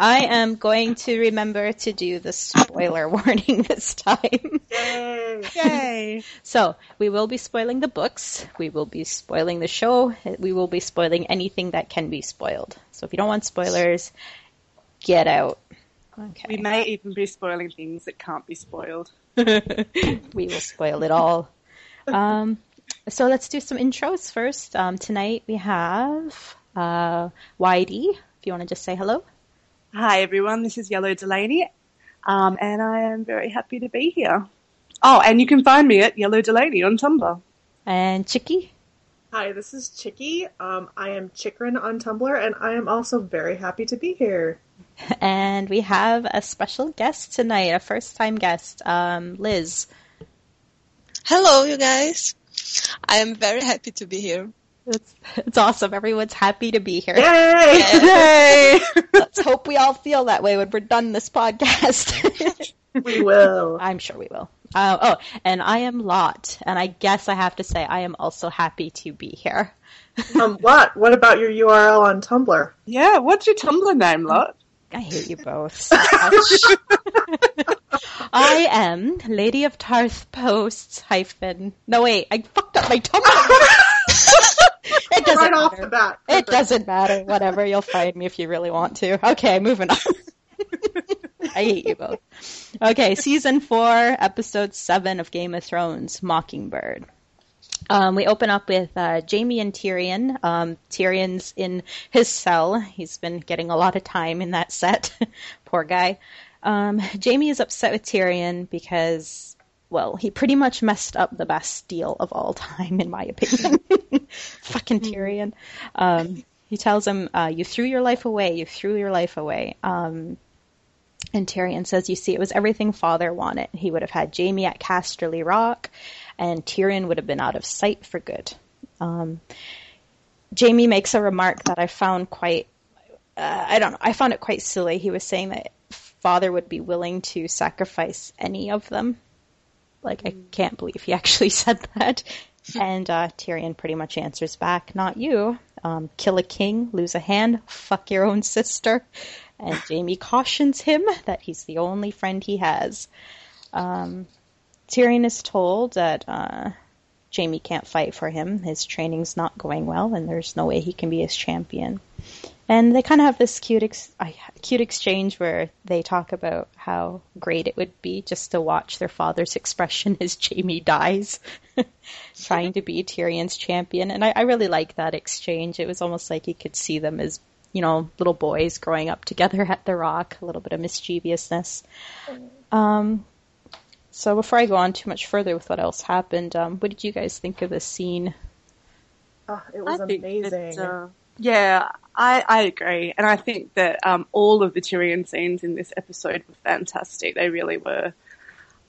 I am going to remember to do the spoiler warning this time. Yay! So, we will be spoiling the books, we will be spoiling the show, we will be spoiling anything that can be spoiled. So if you don't want spoilers, get out. Okay. We may even be spoiling things that can't be spoiled. we will spoil it all. Um, so let's do some intros first. Um, tonight we have uh, YD. If you want to just say hello. Hi everyone, this is Yellow Delaney, um, and I am very happy to be here. Oh, and you can find me at Yellow Delaney on Tumblr. And Chicky. Hi, this is Chicky. Um, I am Chikrin on Tumblr, and I am also very happy to be here. And we have a special guest tonight, a first time guest, um, Liz. Hello, you guys. I am very happy to be here. It's, it's awesome. Everyone's happy to be here. Yay! Yay! Let's hope we all feel that way when we're done this podcast. we will. I'm sure we will. Uh, oh, and I am Lot, and I guess I have to say I am also happy to be here. Um, what? What about your URL on Tumblr? yeah, what's your Tumblr name, lot? I hate you both so much. I am Lady of Tarth Posts hyphen. No wait, I fucked up my Tumblr. it doesn't Right off matter. the bat. It doesn't matter. Whatever. You'll find me if you really want to. Okay, moving on. I hate you both. Okay, season four, episode seven of Game of Thrones, Mockingbird. Um, we open up with uh, Jaime and Tyrion. Um, Tyrion's in his cell. He's been getting a lot of time in that set. Poor guy. Um, Jaime is upset with Tyrion because, well, he pretty much messed up the best deal of all time, in my opinion. Fucking Tyrion. Um, he tells him, uh, "You threw your life away. You threw your life away." Um, and Tyrion says, "You see, it was everything Father wanted. He would have had Jaime at Casterly Rock, and Tyrion would have been out of sight for good." Um, Jaime makes a remark that I found quite, uh, I don't know, I found it quite silly. He was saying that Father would be willing to sacrifice any of them. Like, I can't believe he actually said that. and uh, Tyrion pretty much answers back, "Not you. Um, kill a king, lose a hand, fuck your own sister." And Jaime cautions him that he's the only friend he has. Um, Tyrion is told that uh, Jaime can't fight for him. His training's not going well, and there's no way he can be his champion. And they kind of have this cute, ex- cute exchange where they talk about how great it would be just to watch their father's expression as Jaime dies, trying to be Tyrion's champion. And I, I really like that exchange. It was almost like you could see them as, you know, little boys growing up together at the Rock, a little bit of mischievousness. Um, so before I go on too much further with what else happened, um, what did you guys think of this scene? Oh, it was I amazing. that, uh, yeah, I, I agree. And I think that um, all of the Tyrion scenes in this episode were fantastic. They really were.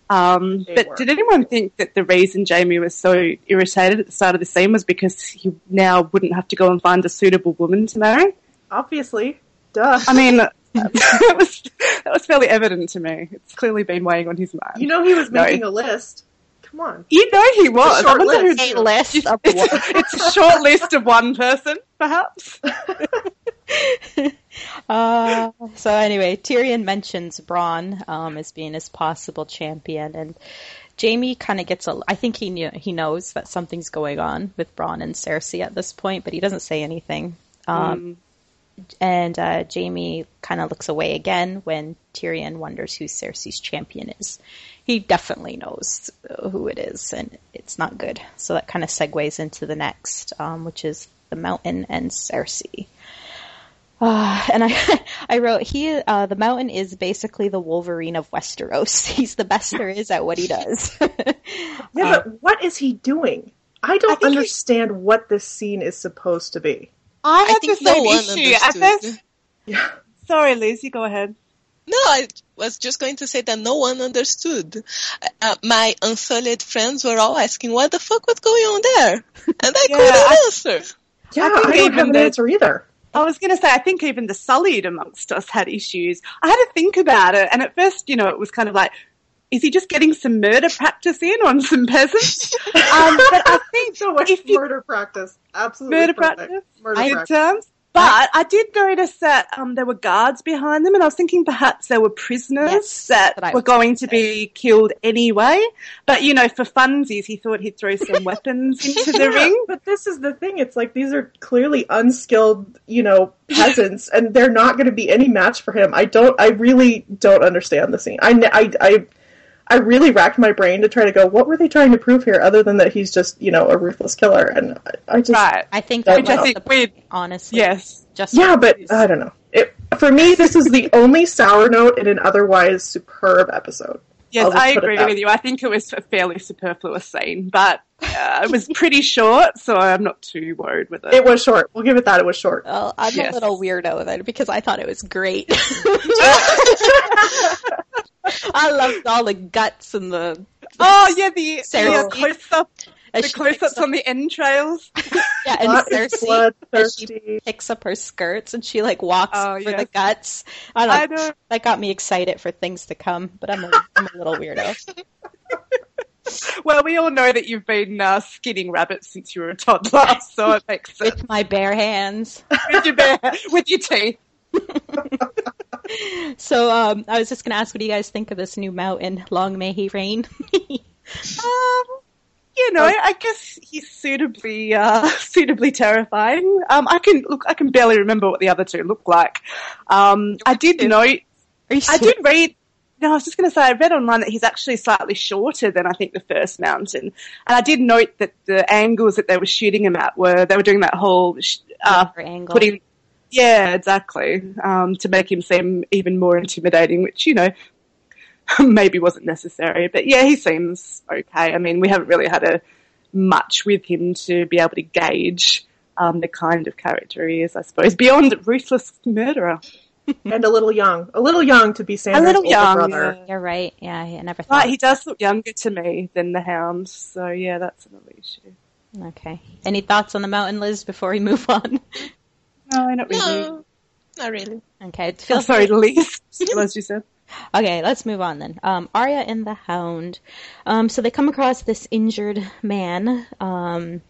Um, They but were. did anyone think that the reason Jaime was so irritated at the start of the scene was because he now wouldn't have to go and find a suitable woman to marry? Obviously. Duh. I mean, that was that was fairly evident to me. It's clearly been weighing on his mind. you know he was No. making a list. Come on. You know he was. I short wonder list. who- A list of it's a short list of one person, perhaps. Uh, so anyway, Tyrion mentions Bronn um, as being his possible champion, and Jaime kind of gets a. I think he knew he knows that something's going on with Bronn and Cersei at this point, but he doesn't say anything. Um, And uh, Jaime kind of looks away again when Tyrion wonders who Cersei's champion is. He definitely knows uh, who it is, and it's not good. So that kind of segues into the next, um, which is the Mountain and Cersei. Uh, and I, I wrote he, uh, the Mountain is basically the Wolverine of Westeros. He's the best there is at what he does. Yeah, but what is he doing? I don't he- understand what this scene is supposed to be. I had think the same one issue. At understood. first, Yeah. sorry, Liz, you go ahead. No, I was just going to say that no one understood. Uh, my unsullied friends were all asking what the fuck was going on there, and I Yeah, couldn't I- answer. Yeah, I I don't have an the- answer either. I was going to say, I think even the sullied amongst us had issues. I had to think about it, and at first, you know, it was kind of like, is he just getting some murder practice in on some peasants? um, but I think So much if you murder practice. Absolutely. Murder perfect. practice? Murder good practice. terms. But I did notice that um, there were guards behind them, and I was thinking perhaps there were prisoners Yes, that that were going to be killed anyway. But you know, for funsies, he thought he'd throw some weapons into the Yeah, ring. But this is the thing. It's like these are clearly unskilled, you know, peasants, and they're not going to be any match for him. I don't. I really don't understand the scene. I, I, I, I really racked my brain to try to go. What were they trying to prove here, other than that he's just, you know, a ruthless killer? And I, I just, Right. I think Which that I think the we'd- honestly. Yes. Just yeah, but I don't know. It, for me, this is the only sour note in an otherwise superb episode. Yes, I'll just I put it agree with you. I think it was a fairly superfluous scene, but uh, it was pretty short, so I'm not too worried with it. It was short. We'll give it that. It was short. Well, I'm Yes. a little weirdo with it because I thought it was great. I loved all the guts and the oh yeah, the, the Sarah- close up, as the she close picks ups up- on the entrails. yeah, and Hot as Cersei blood, as she picks up her skirts and she like walks Oh, for the guts. I I don't know. know. That got me excited for things to come, but I'm a, I'm a little weirdo. Well, we all know that you've been uh, skinning rabbits since you were a toddler, so it makes sense With my bare hands. with your bare, with your teeth. So um, I was just gonna ask, what do you guys think of this new mountain? Long may he reign. Um, you know, I guess he's suitably uh, suitably terrifying. Um, I can look. I can barely remember what the other two look like. Um, I did note. Are you I did read. No, I was just going to say I read online that he's actually slightly shorter than I think the first mountain, and I did note that the angles that they were shooting him at were they were doing that whole sh- uh, angle. putting. Yeah, exactly. Um, to make him seem even more intimidating, which you know maybe wasn't necessary. But yeah, he seems okay. I mean, we haven't really had a much with him to be able to gauge um, the kind of character he is, I suppose, beyond ruthless murderer. and a little young, a little young to be Sandor's little older young, brother. You're right. Yeah, I never thought. But he does look younger to me than the Hound, so yeah, that's another issue. Okay. Any thoughts on the mountain, Liz, before we move on? No, not really. No, not really. Okay. It Oh, feels sorry, Liz, as you said. Okay, let's move on then. Um, Arya and the Hound. Um, so they come across this injured man, um,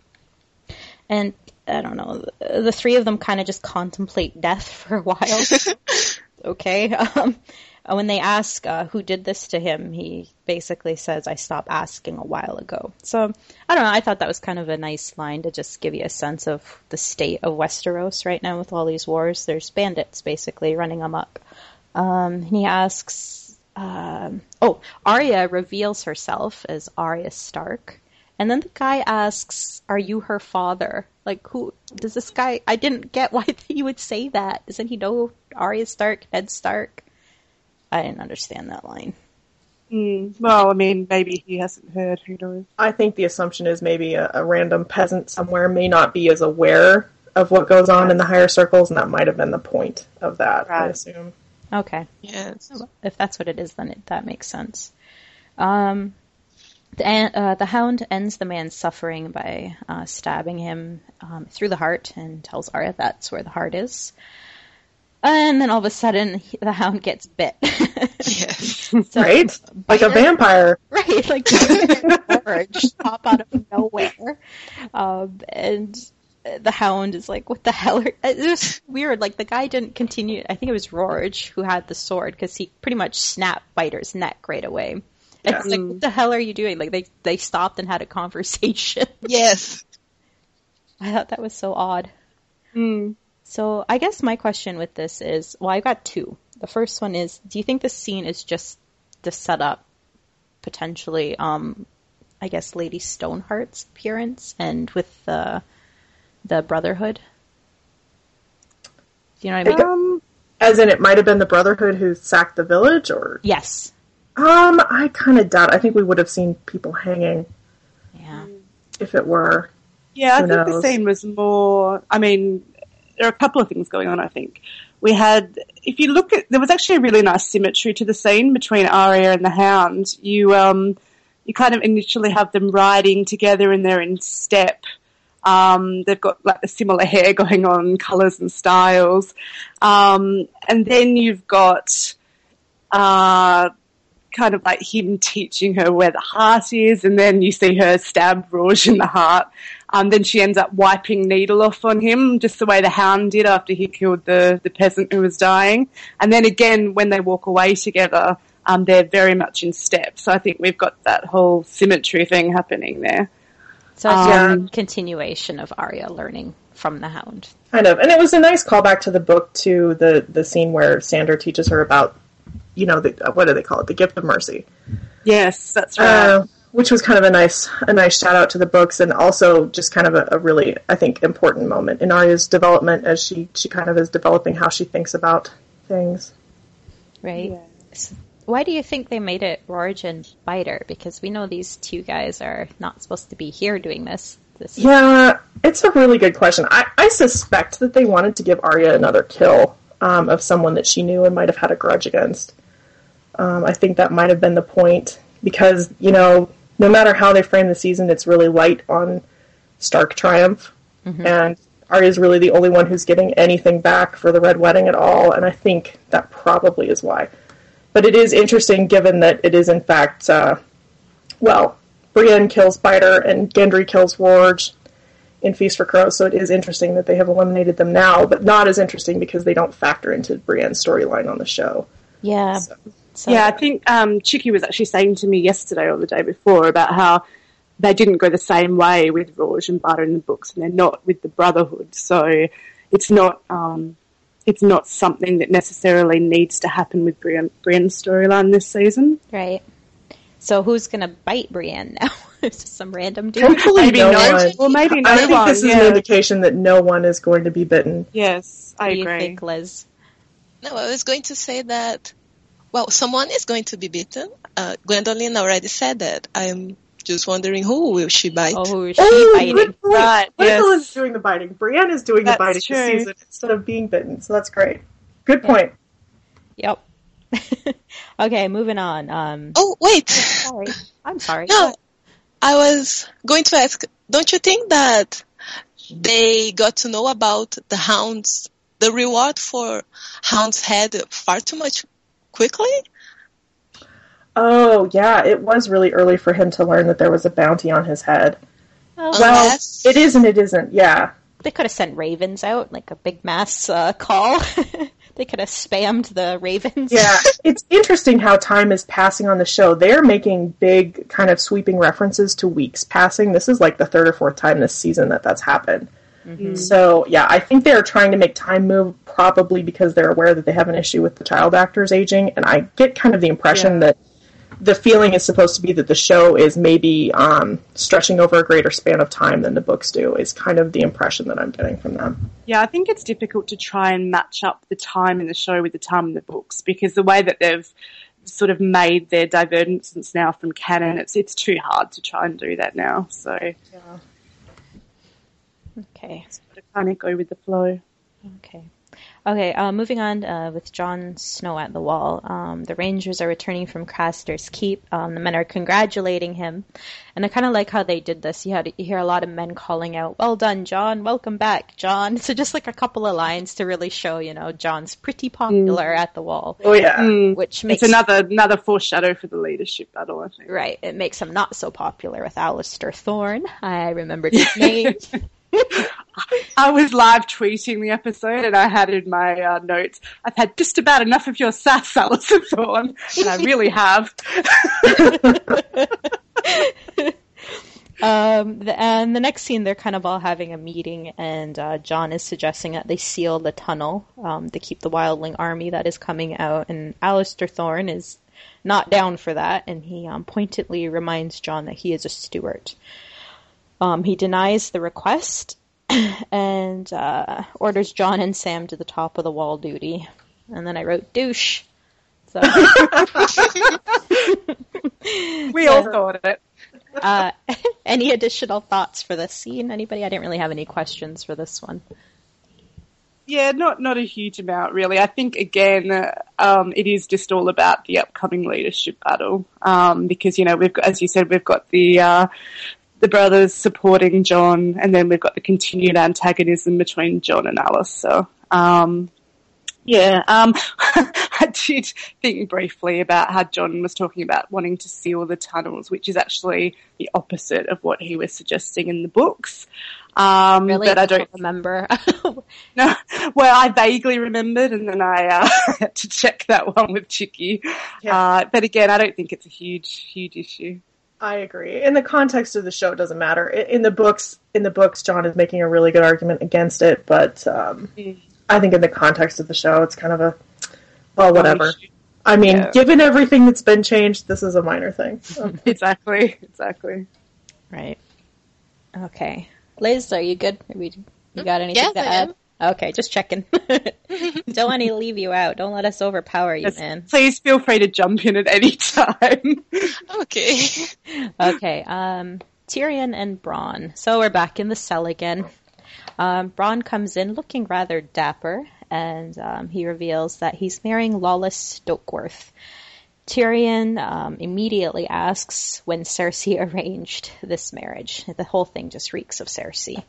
and I don't know. The, the three of them kind of just contemplate death for a while. okay. Um, when they ask uh, who did this to him, he basically says, "I stopped asking a while ago." So I don't know. I thought that was kind of a nice line to just give you a sense of the state of Westeros right now with all these wars. There's bandits basically running amok. Um, he asks, um, oh, Arya reveals herself as Arya Stark. And then the guy asks, Are you her father? Like, who does this guy? I didn't get why he would say that. Doesn't he know Arya Stark, Ned Stark? I didn't understand that line. Mm, well, I mean, maybe he hasn't heard. Who knows? I think the assumption is maybe a, a random peasant somewhere may not be as aware of what goes on in the higher circles, and that might have been the point of that. I assume. Okay. Yes. if that's what it is, then it, that makes sense. Um, the, uh, the hound ends the man's suffering by uh, stabbing him um, through the heart and tells Arya that's where the heart is. And then all of a sudden, the hound gets bit. Yes. So- right? Like a vampire. Right, like just pop out of nowhere, um, and the hound is like, "What the hell?" Are-? It's just weird. Like the guy didn't continue. I think it was Rorge who had the sword because he pretty much snapped Biter's neck right away. And it's like, "What the hell are you doing?" Like they they stopped and had a conversation. Yes. I thought that was so odd. Mm. So I guess my question with this is, well, I've got two. The first one is, do you think this scene is just the setup, potentially, um, I guess, Lady Stoneheart's appearance and with the the Brotherhood? Do you know what I mean? Um, As in, it might have been the Brotherhood who sacked the village, or yes. um, I kind of doubt. I think we would have seen people hanging Yeah. if it were. yeah, I Who think the scene was more. I mean, there are a couple of things going on. I think we had, if you look at, there was actually a really nice symmetry to the scene between Arya and the Hound. You um, you kind of initially have them riding together and they're in step. Um, they've got like a similar hair going on, colours and styles. Um, and then you've got, uh, kind of like him teaching her where the heart is, and then you see her stab Rorge in the heart. Um, then she ends up wiping needle off on him, just the way the hound did after he killed the, the peasant who was dying. And then again, when they walk away together, um, they're very much in step. So I think we've got that whole symmetry thing happening there. So it's a Um, continuation of Arya learning from the Hound. Kind of, and it was a nice callback to the book to the the scene where Sandor teaches her about, you know, the, what do they call it, the gift of mercy, Yes, that's right. uh, which was kind of a nice a nice shout out to the books, and also just kind of a, a really I think important moment in Arya's development as she she kind of is developing how she thinks about things. right? S- Why do you think they made it Rorge and Biter? Because we know these two guys are not supposed to be here doing this. This Yeah, it's a really good question. I, I suspect that they wanted to give Arya another kill um, of someone that she knew and might have had a grudge against. Um, I think that might have been the point because you know, no matter how they frame the season, it's really light on Stark triumph, and Arya is really the only one who's getting anything back for the Red Wedding at all. And I think that probably is why. But it is interesting, given that it is in fact, uh, well, Brienne kills Biter and Gendry kills Rorge in Feast for Crows, so it is interesting that they have eliminated them now, but not as interesting because they don't factor into Brienne's storyline on the show. yeah. So- So, Yeah, I think um, Chicky was actually saying to me yesterday or the day before about how they didn't go the same way with Rorge and Biter in the books, and they're not with the Brotherhood. So it's not um, it's not something that necessarily needs to happen with Brienne, Brienne's storyline this season. right. So who's gonna bite Brienne now? it's just some random dude. Hopefully, Maybe no, no, one. or maybe no I think one. this is yeah. an indication that no one is going to be bitten. Yes, I What do you agree. think, Liz? No, I was going to say that, well, someone is going to be beaten. Uh, Gwendolyn already said that. I'm just wondering who will she bite. Oh, who is she Oh, biting? Right, Michael yes. is doing the biting. Brienne is doing That's the biting true. this season instead of being bitten, so that's great. Good point. Yep. okay, moving on. Um, Oh, wait. sorry. I'm sorry. No, I was going to ask, don't you think that they got to know about the hounds, the reward for hound's head far too much quickly? Oh, yeah, it was really early for him to learn that there was a bounty on his head. Well, Well, Unless- it is and it isn't, yeah. they could have sent ravens out, like a big mass uh, call. they could have spammed the ravens. Yeah, it's interesting how time is passing on the show. They're making big, kind of sweeping references to weeks passing. This is like the third or fourth time this season that that's happened. So, yeah, I think they're trying to make time move probably because they're aware that they have an issue with the child actors aging. And I get kind of the impression Yeah. that the feeling is supposed to be that the show is maybe um, stretching over a greater span of time than the books do, is kind of the impression that I'm getting from them. Yeah, I think it's difficult to try and match up the time in the show with the time in the books because the way that they've sort of made their divergence now from canon, it's it's too hard to try and do that now. So Okay. to kind of go with the flow. Okay. Okay, uh, moving on uh, with Jon Snow at the wall. Um, the Rangers are returning from Craster's Keep. Um, the men are congratulating him, and I kind of like how they did this. You had you hear a lot of men calling out, "Well done, Jon! Welcome back, Jon!" So just like a couple of lines to really show, you know, Jon's pretty popular at the wall, Oh, yeah. Mm. which makes It's another another foreshadow for the leadership battle, I think. right. It makes him not so popular with Alliser Thorne. I remembered his name. I was live tweeting the episode and I had in my uh, notes, I've had just about enough of your sass, Alliser Thorne, and I really have. Um, and the next scene, they're kind of all having a meeting, and uh, Jon is suggesting that they seal the tunnel um, to keep the wildling army that is coming out. And Alliser Thorne is not down for that, and he um, pointedly reminds Jon that he is a steward. Um, he denies the request and uh, orders Jon and Sam to the top of the wall duty. And then I wrote douche. So, We all thought it. uh, any additional thoughts for this scene? Anybody? I didn't really have any questions for this one. Yeah, not not a huge amount really. I think again, uh, um, it is just all about the upcoming leadership battle um, because you know we've got, as you said, we've got the uh, the brothers supporting Jon, and then we've got the continued antagonism between Jon and Alice. So. Um, yeah, um, I did think briefly about how Jon was talking about wanting to seal the tunnels, which is actually the opposite of what he was suggesting in the books. Um, Really, but I don't remember. no, well, I vaguely remembered, and then I uh, had to check that one with Chicky. Yeah. Uh, but again, I don't think it's a huge, huge issue. I agree. In the context of the show, it doesn't matter. In the books, in the books, Jon is making a really good argument against it, but um. I think in the context of the show, it's kind of a well, whatever. I mean, Yeah. given everything that's been changed, this is a minor thing. So. Exactly, exactly. right. Okay. Liz, are you good? Are we, you got anything Yes, to I add? Okay, just checking. Don't want to leave you out. Don't let us overpower you, Yes, man. Please feel free to jump in at any time. Okay. Okay, um, Tyrion and Bronn. So we're back in the cell again. Um, Bronn comes in looking rather dapper, and um, he reveals that he's marrying Lollys Stokeworth. Tyrion um, immediately asks when Cersei arranged this marriage. The whole thing just reeks of Cersei.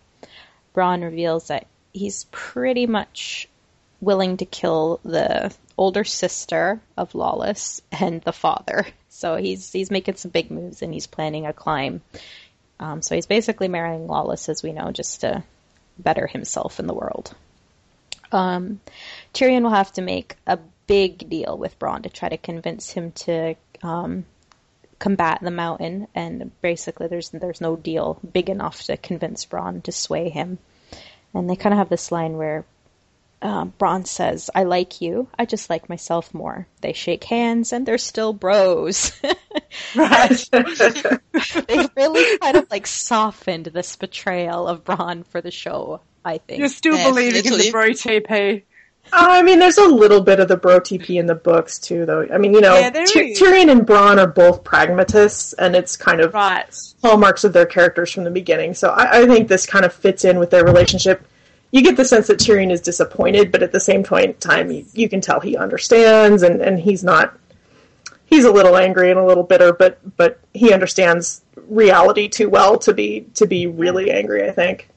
Bronn reveals that he's pretty much willing to kill the older sister of Lollys and the father. So he's he's making some big moves and he's planning a climb. Um, so he's basically marrying Lollys, as we know, just to better himself in the world. Um, Tyrion will have to make a big deal with Bronn to try to convince him to um, combat the mountain, and basically there's there's no deal big enough to convince Bronn to sway him. And they kind of have this line where um, Bronn says, "I like you. I just like myself more." They shake hands, and they're still bros. right. they really kind of like softened this betrayal of Bronn for the show. I think. You're still Yeah, believing in the bro TP. I mean, there's a little bit of the bro TP in the books too, though. I mean, you know, Yeah, there Ty- is. Tyrion and Bronn are both pragmatists, and it's kind of Right. hallmarks of their characters from the beginning. So I, I think this kind of fits in with their relationship. You get the sense that Tyrion is disappointed, but at the same point, time, you, you can tell he understands, and, and he's not. He's a little angry and a little bitter, but but he understands reality too well to be to be really angry. I think.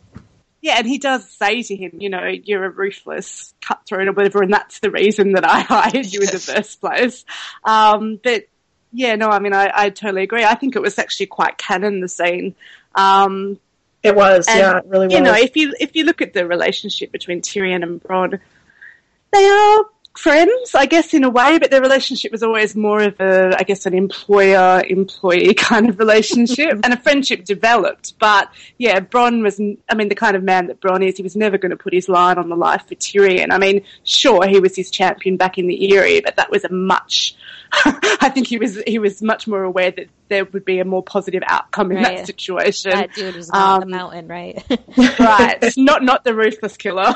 Yeah, and he does say to him, you know, you're a ruthless cutthroat or whatever, and that's the reason that I hired you in the first place. Um, but yeah, no, I mean, I, I totally agree. I think it was actually quite canon the scene. Um, It was, And, yeah, it really was. you know, if you if you look at the relationship between Tyrion and Bronn, they are friends, I guess, in a way, but their relationship was always more of a, I guess, an employer employee kind of relationship, and a friendship developed. But yeah, Bronn was, I mean, the kind of man that Bronn is, he was never going to put his line on the life for Tyrion. I mean, sure, he was his champion back in the Eyrie, but that was a much. I think he was he was much more aware that there would be a more positive outcome in Right. that situation. that dude was on the Um, mountain, right? right. Not not the ruthless killer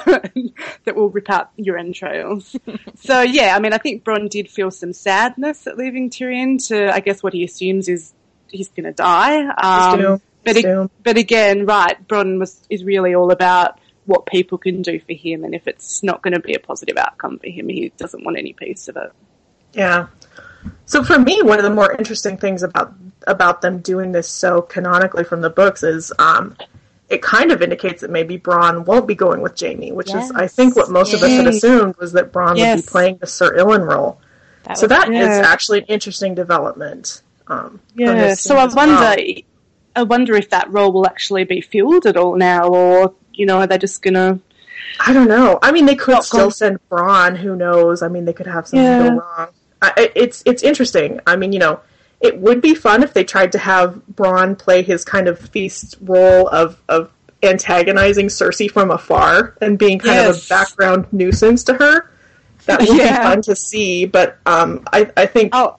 that will rip out your entrails. so yeah, I mean, I think Bronn did feel some sadness at leaving Tyrion to, I guess, what he assumes is he's going to die. Um, doomed. but He's ag- but again, right, Bronn was is really all about what people can do for him, and if it's not going to be a positive outcome for him, he doesn't want any piece of it. Yeah. So for me, one of the more interesting things about about them doing this so canonically from the books is um, it kind of indicates that maybe Bronn won't be going with Jaime, which is I think what most of us had assumed was that Bronn would be playing the Ser Ilyn role. That So that is actually an interesting development. Um, Yeah. So I as well. wonder, I wonder if that role will actually be filled at all now, or you know, are they just gonna? I don't know. I mean, they could still send Bronn. Who knows? I mean, they could have something Yeah. go wrong. It's it's interesting. I mean, you know, it would be fun if they tried to have Bronn play his kind of feast role of of antagonizing Cersei from afar and being kind of a background nuisance to her. That would Yeah. be fun to see. But um, I I think Oh,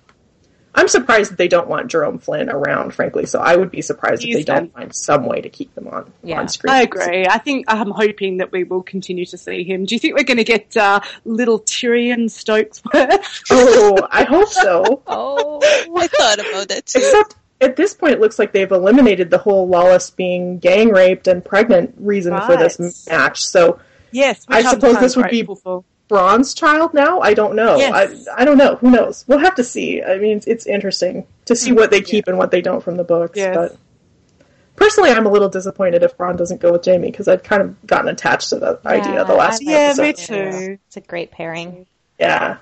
I'm surprised that they don't want Jerome Flynn around. Frankly, so I would be surprised if He's they don't find some way to keep them on Yeah. on screen. I agree. I think I'm hoping that we will continue to see him. Do you think we're going to get uh, little Tyrion Stokesworth? Oh, I hope so. oh, I thought about that too. Except at this point, it looks like they've eliminated the whole Lollys being gang raped and pregnant reason for this match. So Yes, I suppose this would be- for. Bronn's child now? I don't know. Yes. I, I don't know. Who knows? We'll have to see. I mean, it's, it's interesting to see what they keep and what they don't from the books. Yes. But personally, I'm a little disappointed if Bronn doesn't go with Jaime because I've kind of gotten attached to the idea the last I few Yeah, like me too. It's a great pairing. Yeah.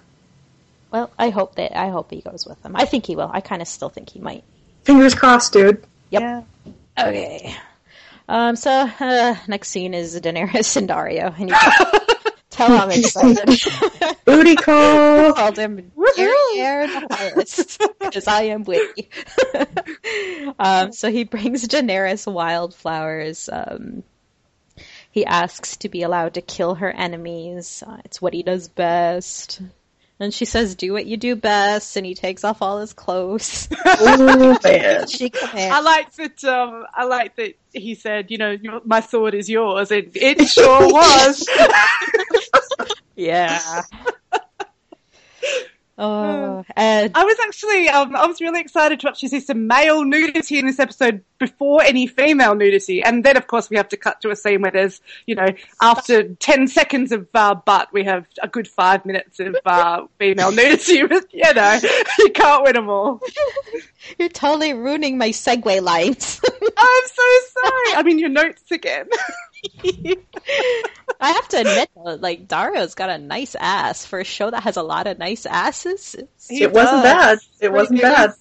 Well, I hope that I hope he goes with them. I think he will. I kind of still think he might. Fingers crossed, dude. Yep. Yeah. Okay. Um. So uh, next scene is Daenerys and Daario, and you can tell I'm excited. Booty call. called him Derriere because I am witty. um, so he brings Daenerys wildflowers. Um, he asks to be allowed to kill her enemies. Uh, it's what he does best. And she says, "Do what you do best." And he takes off all his clothes. Ooh, she commands. I like that. Um, I like that he said, "You know, your, my sword is yours." It, it sure was. Yeah. oh, and I was actually, um, I was really excited to actually see some male nudity in this episode before any female nudity, and then of course we have to cut to a scene where there's, you know, after ten seconds of uh, butt, we have a good five minutes of uh, female nudity. But you know, you can't win them all. you're totally ruining my segue lines. I'm so sorry. I mean, your notes again. I have to admit, though, like Daario's got a nice ass for a show that has a lot of nice asses. It's, It wasn't bad. It wasn't Pretty bad.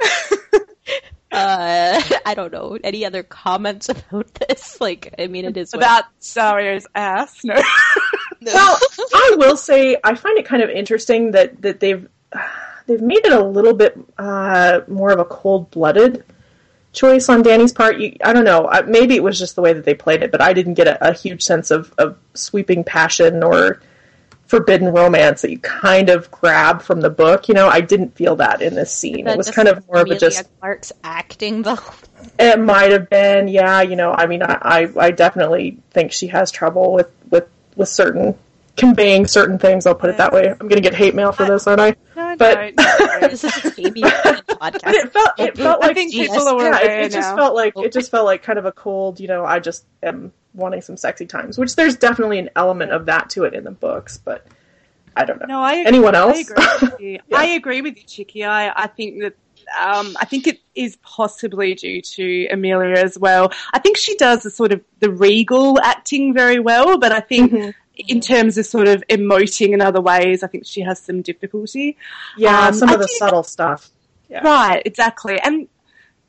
uh, I don't know. Any other comments about this? Like, I mean, it is what About Daario's ass. No. Well, I will say I find it kind of interesting that that they've they've made it a little bit uh, more of a cold blooded choice on Danny's part. You, I don't know. Maybe it was just the way that they played it, but I didn't get a, a huge sense of, of sweeping passion or forbidden romance that you kind of grab from the book. You know, I didn't feel that in this scene. It was kind of more of a Emilia just. Clarke's acting, though. It might have been, yeah. You know, I mean, I, I, I definitely think she has trouble with with with certain conveying certain things. I'll put it that way. I'm going to get hate mail for this, aren't I? No, But- no, This is a Jaime podcast. It felt it felt I like think people are yeah, it, it just felt like it just felt like kind of a cold. You know, I just am wanting some sexy times, which there's definitely an element of that to it in the books, but I don't know. No, I Anyone else? I agree with you. Yeah. I agree with you, Chicky. I, I think that um, I think it is possibly due to Emilia as well. I think she does the sort of the regal acting very well, but I think Mm-hmm. in terms of sort of emoting in other ways, I think she has some difficulty. Yeah, Um, some I of the subtle stuff. Yeah. Right, exactly. And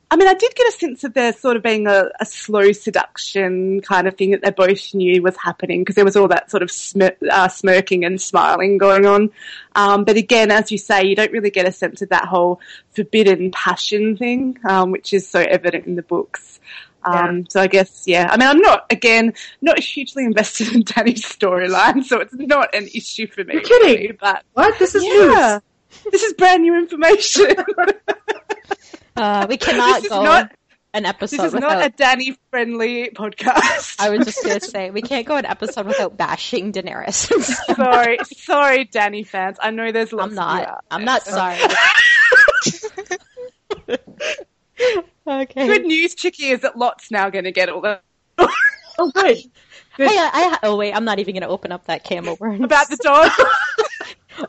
I mean, I did get a sense of there sort of being a, a slow seduction kind of thing that they both knew was happening because there was all that sort of smir- uh, smirking and smiling going on. Um, but again, as you say, you don't really get a sense of that whole forbidden passion thing, um, which is so evident in the books. Um, so I guess, yeah, I mean, I'm not, again, not hugely invested in Danny's storyline, so it's not an issue for me. You're kidding. really, but What? This is yeah, this is brand new information. Uh, we cannot This is go not- an This is without. not a Danny friendly podcast. I was just gonna say we can't go an episode without bashing Daenerys. sorry, sorry, Danny fans. I know there's lots. I'm of you not. I'm not sorry. okay. Good news, Chicky, is that Lot's now going to get all the Oh, good. Hey, I, I, oh wait, I'm not even gonna open up that cam over. about the dog.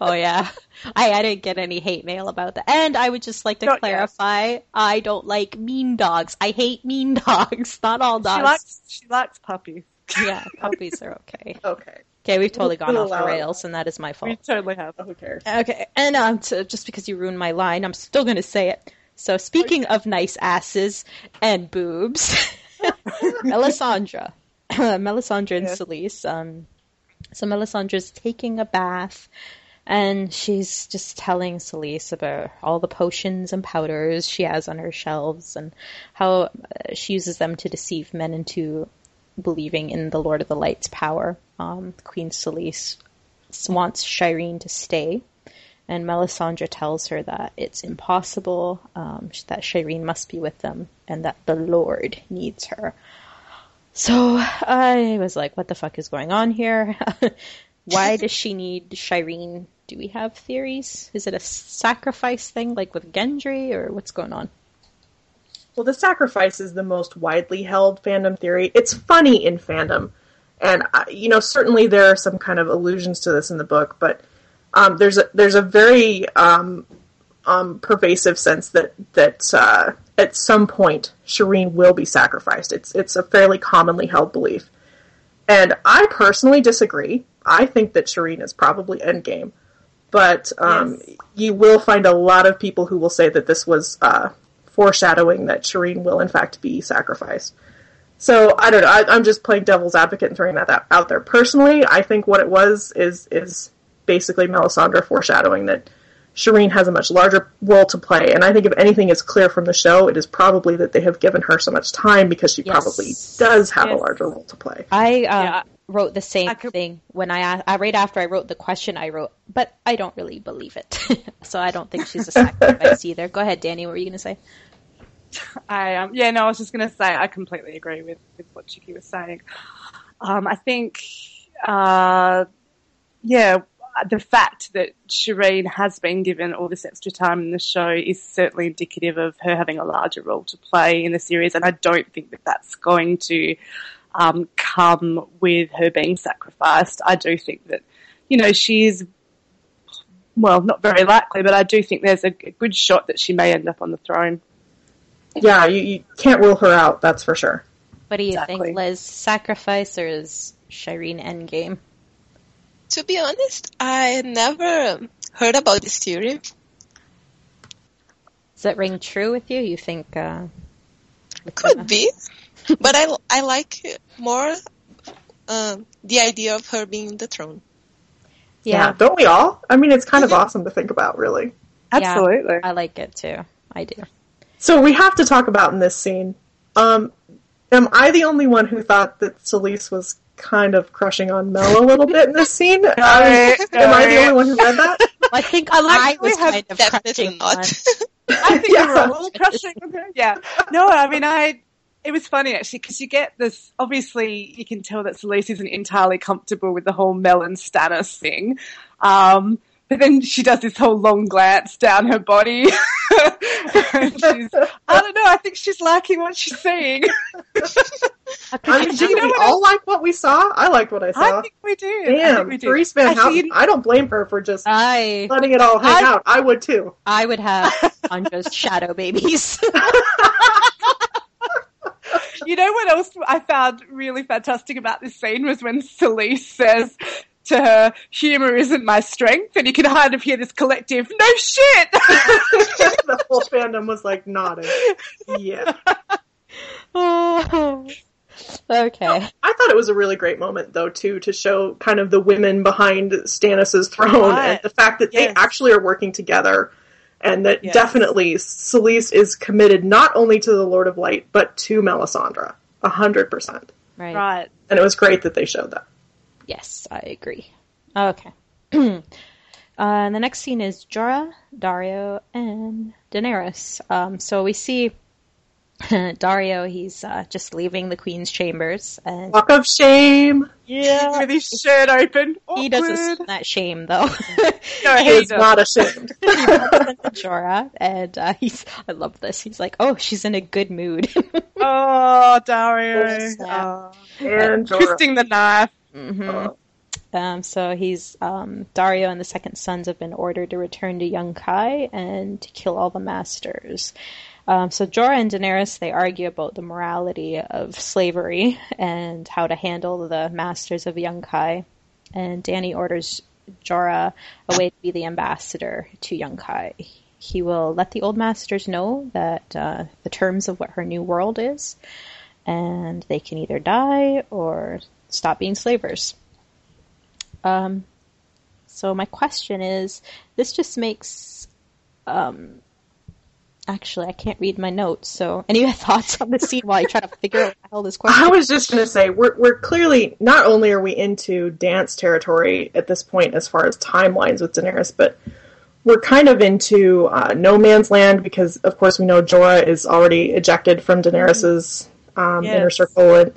Oh yeah, I, I didn't get any hate mail about that. And I would just like to Not yet. clarify: I don't like mean dogs. I hate mean dogs. Not all she dogs. likes she likes puppies. yeah, puppies are okay. Okay. Okay, we've totally gone off the rails, and that is my fault. We totally have. Who cares? Okay, and um, so just because you ruined my line, I'm still going to say it. So, speaking of nice asses and boobs, Melisandre, Melisandre and Yes. Selyse. Um, so Melisandre's taking a bath, and she's just telling Selyse about all the potions and powders she has on her shelves, and how uh, she uses them to deceive men into believing in the Lord of the Light's power. Um, Queen Selyse wants Shireen to stay, and Melisandre tells her that it's impossible, um, that Shireen must be with them, and that the Lord needs her. So I was like, what the fuck is going on here? Why does she need Shireen? Do we have theories? Is it a sacrifice thing, like with Gendry, or what's going on? Well, the sacrifice is the most widely held fandom theory. It's funny in fandom And uh, you know, certainly there are some kind of allusions to this in the book, but um, there's a there's a very um, um, pervasive sense that that uh, at some point Shireen will be sacrificed. It's it's a fairly commonly held belief, and I personally disagree. I think that Shireen is probably endgame, but um, Yes. you will find a lot of people who will say that this was uh, foreshadowing that Shireen will in fact be sacrificed. So I don't know. I, I'm just playing devil's advocate and throwing that out- out there. Personally, I think what it was is is basically Melisandre foreshadowing that Shireen has a much larger role to play. And I think if anything is clear from the show, it is probably that they have given her so much time because she Yes. probably does have a larger role to play. I um, Yeah. wrote the same I could- thing when I, I right after I wrote the question I wrote, but I don't really believe it. so I don't think she's a sacrifice either. Go ahead, Danny. What were you going to say? I um, yeah, no, I was just going to say I completely agree with, with what Chicky was saying. Um, I think, uh, yeah, the fact that Shireen has been given all this extra time in the show is certainly indicative of her having a larger role to play in the series, and I don't think that that's going to um, come with her being sacrificed. I do think that, you know, she's well, not very likely, but I do think there's a, a good shot that she may end up on the throne. Yeah, you, you can't rule her out. That's for sure. What do you Exactly. think, Liz? Sacrifice or is Shireen endgame? To be honest, I never heard about this theory. Does that ring true with you? You think? Uh, Could be, but I I like more um, the idea of her being the throne. yeah, don't we all? I mean, it's kind of awesome to think about, really. Absolutely. I like it too. I do. So we have to talk about in this scene. Um, am I the only one who thought that Selyse was kind of crushing on Mel a little bit in this scene? I mean, am I the only one who read that? I think I like I that we was have kind of crushing on. I think Yeah. we were all crushing on her. Yeah. No, I mean, I. It was funny actually because you get this. Obviously, you can tell that Celeste isn't entirely comfortable with the whole Mel and Stannis thing. Um, but then she does this whole long glance down her body. And she's, I don't know. I think she's liking what she's seeing. I mean, You know we what all like what we saw? I liked what I saw. I think we do. I Damn, we do. Carice Van Houten. you- I don't blame her for just I letting it all hang I- out. I would too. I would have Andra's shadow babies. You know what else I found really fantastic about this scene was when Celeste says to her, "Humor isn't my strength," and you can kind of hear this collective, "No shit." the whole fandom was like nodding. Yeah. oh. Okay. I thought it was a really great moment, though, too, to show kind of the women behind Stannis' throne Right. and the fact that Yes. they actually are working together, and that Yes. definitely Selyse is committed not only to the Lord of Light but to Melisandre, a hundred percent. Right. right. And it was great that they showed that. Yes, I agree. Okay. uh, and the next scene is Jorah, Daario, and Daenerys. Um, so we see Daario. He's uh, just leaving the Queen's chambers, and Walk of shame. Yeah. With his shirt open. he doesn't Awkward. that shame though. No, He he is does. not ashamed. he Jorah, and uh, he's. I love this. He's like, "Oh, she's in a good mood." Oh, Daario. Oh. Oh. and Jorah. Twisting the knife. Hmm Um, so he's um, Daario and the Second Sons have been ordered to return to Yunkai and to kill all the masters. Um, so Jorah and Daenerys they argue about the morality of slavery and how to handle the masters of Yunkai. And Danny orders Jorah away to be the ambassador to Yunkai. He will let the old masters know that uh, the terms of what her new world is, and they can either die or stop being slavers. Um, so my question is, this just makes, um, actually I can't read my notes. So any thoughts on the scene while you try to figure out what the hell this question? I was just going to say we're we're clearly not only are we into dance territory at this point as far as timelines with Daenerys, but we're kind of into uh, no man's land because of course we know Jorah is already ejected from Daenerys's um, Yes. inner circle at,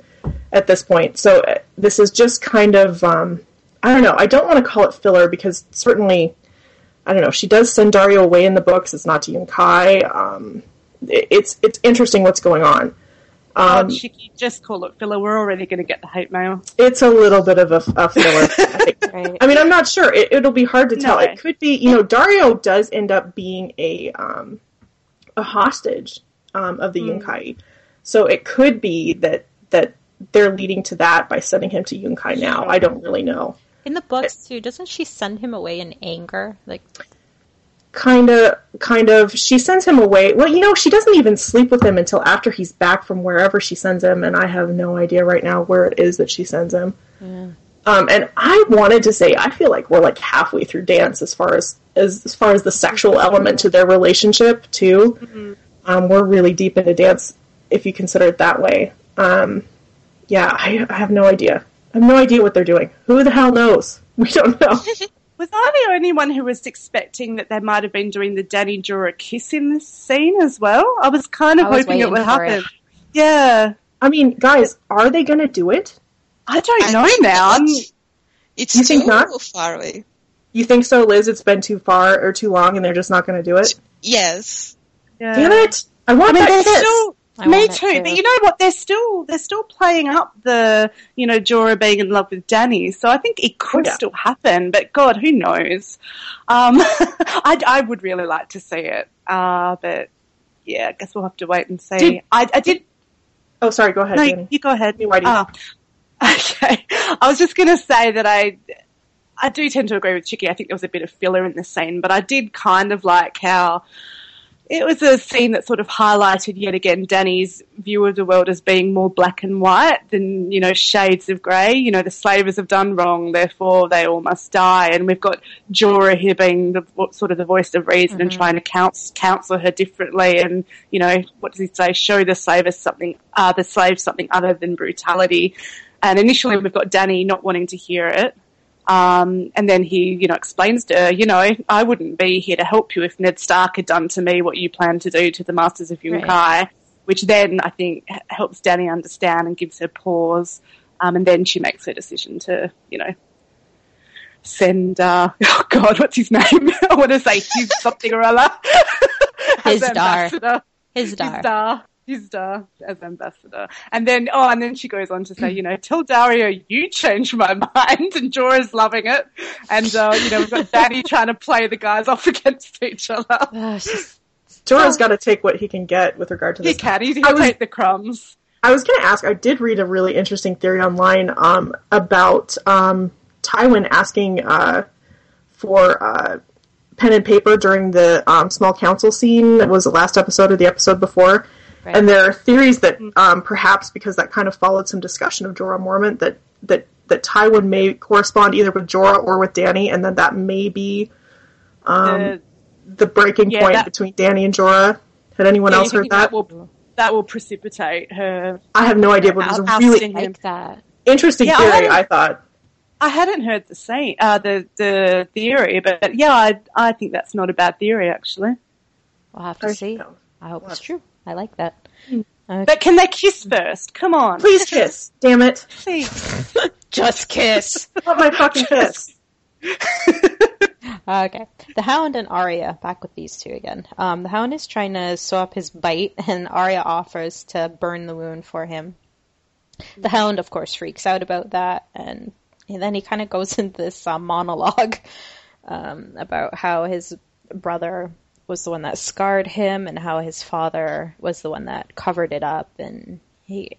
at this point. So uh, this is just kind of um, I don't know. I don't want to call it filler because certainly I don't know. She does send Daario away in the books. It's not to Yunkai. Um, it- it's it's interesting what's going on Um, oh, Chicky, just call it filler. We're already going to get the hate mail. it's a little bit of a, a filler. I, think. Right. I mean, I'm not sure. It, it'll be hard to tell. No. It could be, you know, Daario does end up being a um, a hostage um, of the Yunkai, so it could be that that they're leading to that by sending him to Yunkai now. I don't really know. In the books too, doesn't she send him away in anger? Like kind of kind of. She sends him away. Well you know she doesn't even sleep with him until after he's back from wherever she sends him and i have no idea right now where it is that she sends him. Um, and i wanted to say i feel like we're like halfway through dance as far as as, as far as the sexual element to their relationship too. Um, we're really deep into dance if you consider it that way. Um, yeah I, I have no idea i have no idea what they're doing who the hell knows we don't know Was I the only one who was expecting that they might have been doing the Dany Jorah kiss in this scene as well? I was kind of was hoping it would happen. it. Yeah. i mean guys are they gonna do it I don't I know think now. not. It's You think too not? far away. You think so, Liz? It's been too far or too long, and they're just not going to do it. Yes. yeah. Damn it! I want I mean, that kiss. still. I me too. too. But you know what? They're still they're still playing up the you know Jorah being in love with Dany. So I think it could yeah. still happen. But God, who knows? Um, I I would really like to see it. Uh, but yeah, I guess we'll have to wait and see. Did- I I did Oh, sorry. Go ahead, No, Danny. you go ahead. Whitey. Oh, okay. I was just going to say that I, I do tend to agree with Chicky. I think there was a bit of filler in the scene, but I did kind of like how it was a scene that sort of highlighted yet again Dany's view of the world as being more black and white than, you know, shades of grey. You know, the slavers have done wrong, therefore they all must die. And we've got Jorah here being the sort of the voice of reason and trying to counsel, counsel her differently. And, you know, what does he say? Show the slavers something, uh, the slaves something other than brutality. And initially we've got Dany not wanting to hear it. Um, and then he, you know, explains to her, you know, I wouldn't be here to help you if Ned Stark had done to me what you plan to do to the Masters of Yunkai, Right. which then I think helps Dany understand and gives her pause. Um, and then she makes her decision to, you know, send, uh, oh God, what's his name? I want to say his something or other. His dar. ambassador. his His dar. Dar. His dar as ambassador. And then, oh, and then she goes on to say, you know, tell Daario you changed my mind, and Jorah's loving it. And, uh, you know, we've got Dany trying to play the guys off against each other. Uh, Jorah's got to take what he can get with regard to He this. can, he'll I was- take the crumbs. I was going to ask. I did read a really interesting theory online um, about um, Tywin asking uh, for uh, pen and paper during the um, small council scene. That was the last episode or the episode before. Right. And there are theories that um, perhaps because that kind of followed some discussion of Jorah Mormont that that that Tywin may correspond either with Jorah or with Dany, and then that may be The- the breaking Yeah, point that- between Dany and Jorah. Had anyone yeah, else heard think that? will, that will precipitate her. I have no idea, but it was I'll- a I'll really send him. like that. interesting Yeah, theory. haven't- I thought. I hadn't heard the same, uh, the, the theory, but yeah, I, I think that's not a bad theory, actually. We'll have to Oh, see. no. I hope it's true. I like that. Okay. But can they kiss first? Come on. Please kiss. Damn it. Please. Just kiss. Not my fucking kiss. Okay. The Hound and Arya, back with these two again. Um, the Hound is trying to sew up his bite, and Arya offers to burn the wound for him. The Hound, of course, freaks out about that, and, and then he kind of goes into this uh, monologue um, about how his brother was the one that scarred him, and how his father was the one that covered it up, and he.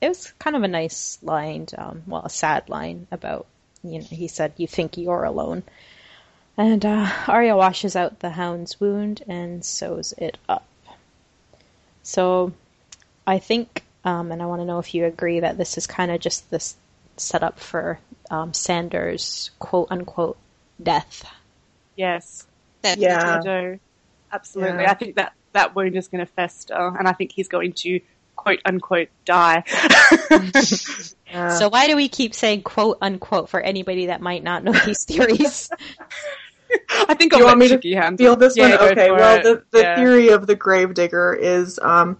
It was kind of a nice line, um, well, a sad line about, you know, he said, "You think you're alone." And uh, Arya washes out the hound's wound and sews it up. So I think, um, and I want to know if you agree that this is kind of just this setup for um, Sandor's quote unquote death. yes. Definitely. Yeah. Do. Absolutely. Yeah. I think that that wound is going to fester, and I think he's going to quote unquote die. Yeah. So why do we keep saying quote unquote for anybody that might not know these theories? I think I'll you let want me to feel this Yeah, one? Okay, well, it. the, the Yeah. theory of the Gravedigger is um,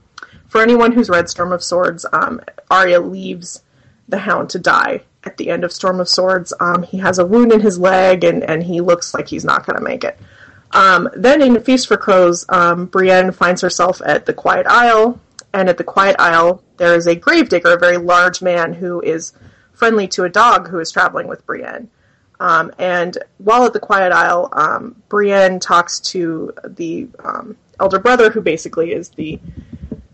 for anyone who's read Storm of Swords, um, Arya leaves the Hound to die at the end of Storm of Swords. Um, he has a wound in his leg, and, and he looks like he's not going to make it. Um, then in Feast for Crows, um, Brienne finds herself at the Quiet Isle, and at the Quiet Isle, there is a gravedigger, a very large man who is friendly to a dog who is traveling with Brienne. Um, and while at the Quiet Isle, um, Brienne talks to the um, elder brother, who basically is the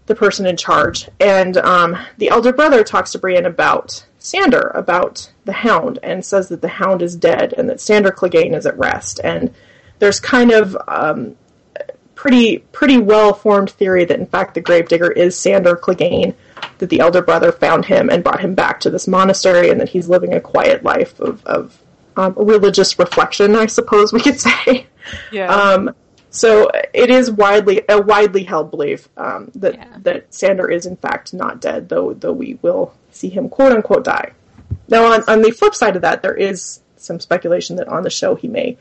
the person in charge. And um, the elder brother talks to Brienne about Sandor, about the Hound, and says that the Hound is dead and that Sandor Clegane is at rest. And there's kind of um, pretty pretty well formed theory that in fact the gravedigger is Sandor Clegane, that the elder brother found him and brought him back to this monastery, and that he's living a quiet life of, of um, religious reflection, I suppose we could say. Yeah. Um, so it is widely a widely held belief um, that Yeah. that Sandor is in fact not dead, though though we will see him quote unquote die. Now on on the flip side of that, there is some speculation that on the show he may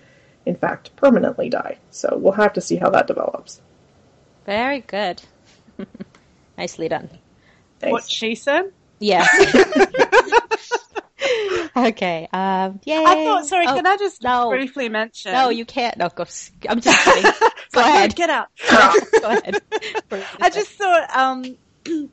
in fact permanently die. So we'll have to see how that develops. Very good. Nicely done. Thanks. what she said? Yeah. okay. Um, yay. I thought. Sorry, Oh, can I just no. briefly mention? No, you can't. No, go. s- I'm just kidding. go ahead. Get out. Go ahead. I just thought, um,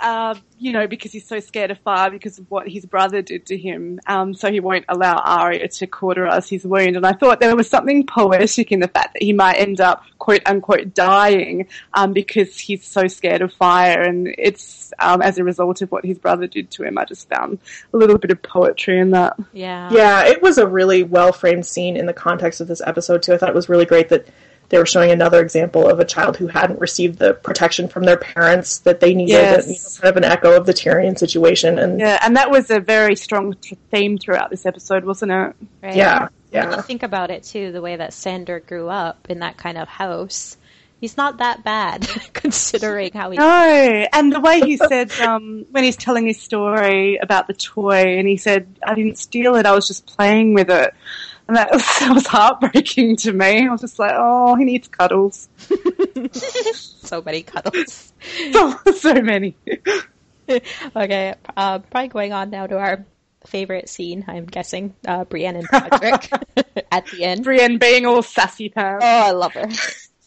uh, you know, because he's so scared of fire because of what his brother did to him, um, so he won't allow Arya to cauterize his wound. And I thought there was something poetic in the fact that he might end up, quote unquote, dying um, because he's so scared of fire, and it's um, as a result of what his brother did to him. I just found a little bit of poetry in that. Yeah. Yeah, it was a really well framed scene in the context of this episode too. I thought it was really great that they were showing another example of a child who hadn't received the protection from their parents that they needed, Yes. and, you know, kind of an echo of the Tyrion situation. And yeah, Yeah, and that was a very strong th- theme throughout this episode, wasn't it? Right. yeah, When you think about it too, the way that Sandor grew up in that kind of house, he's not that bad considering how he. No, and the way he said um, when he's telling his story about the toy, and he said, "I didn't steal it; I was just playing with it," and that was, that was heartbreaking to me. I was just like, "Oh, he needs cuddles, so many cuddles. so, so many." okay, uh, probably going on now to our favorite scene. I'm guessing uh, Brienne and Podrick at the end. Brienne being all sassy pants. Oh, I love her.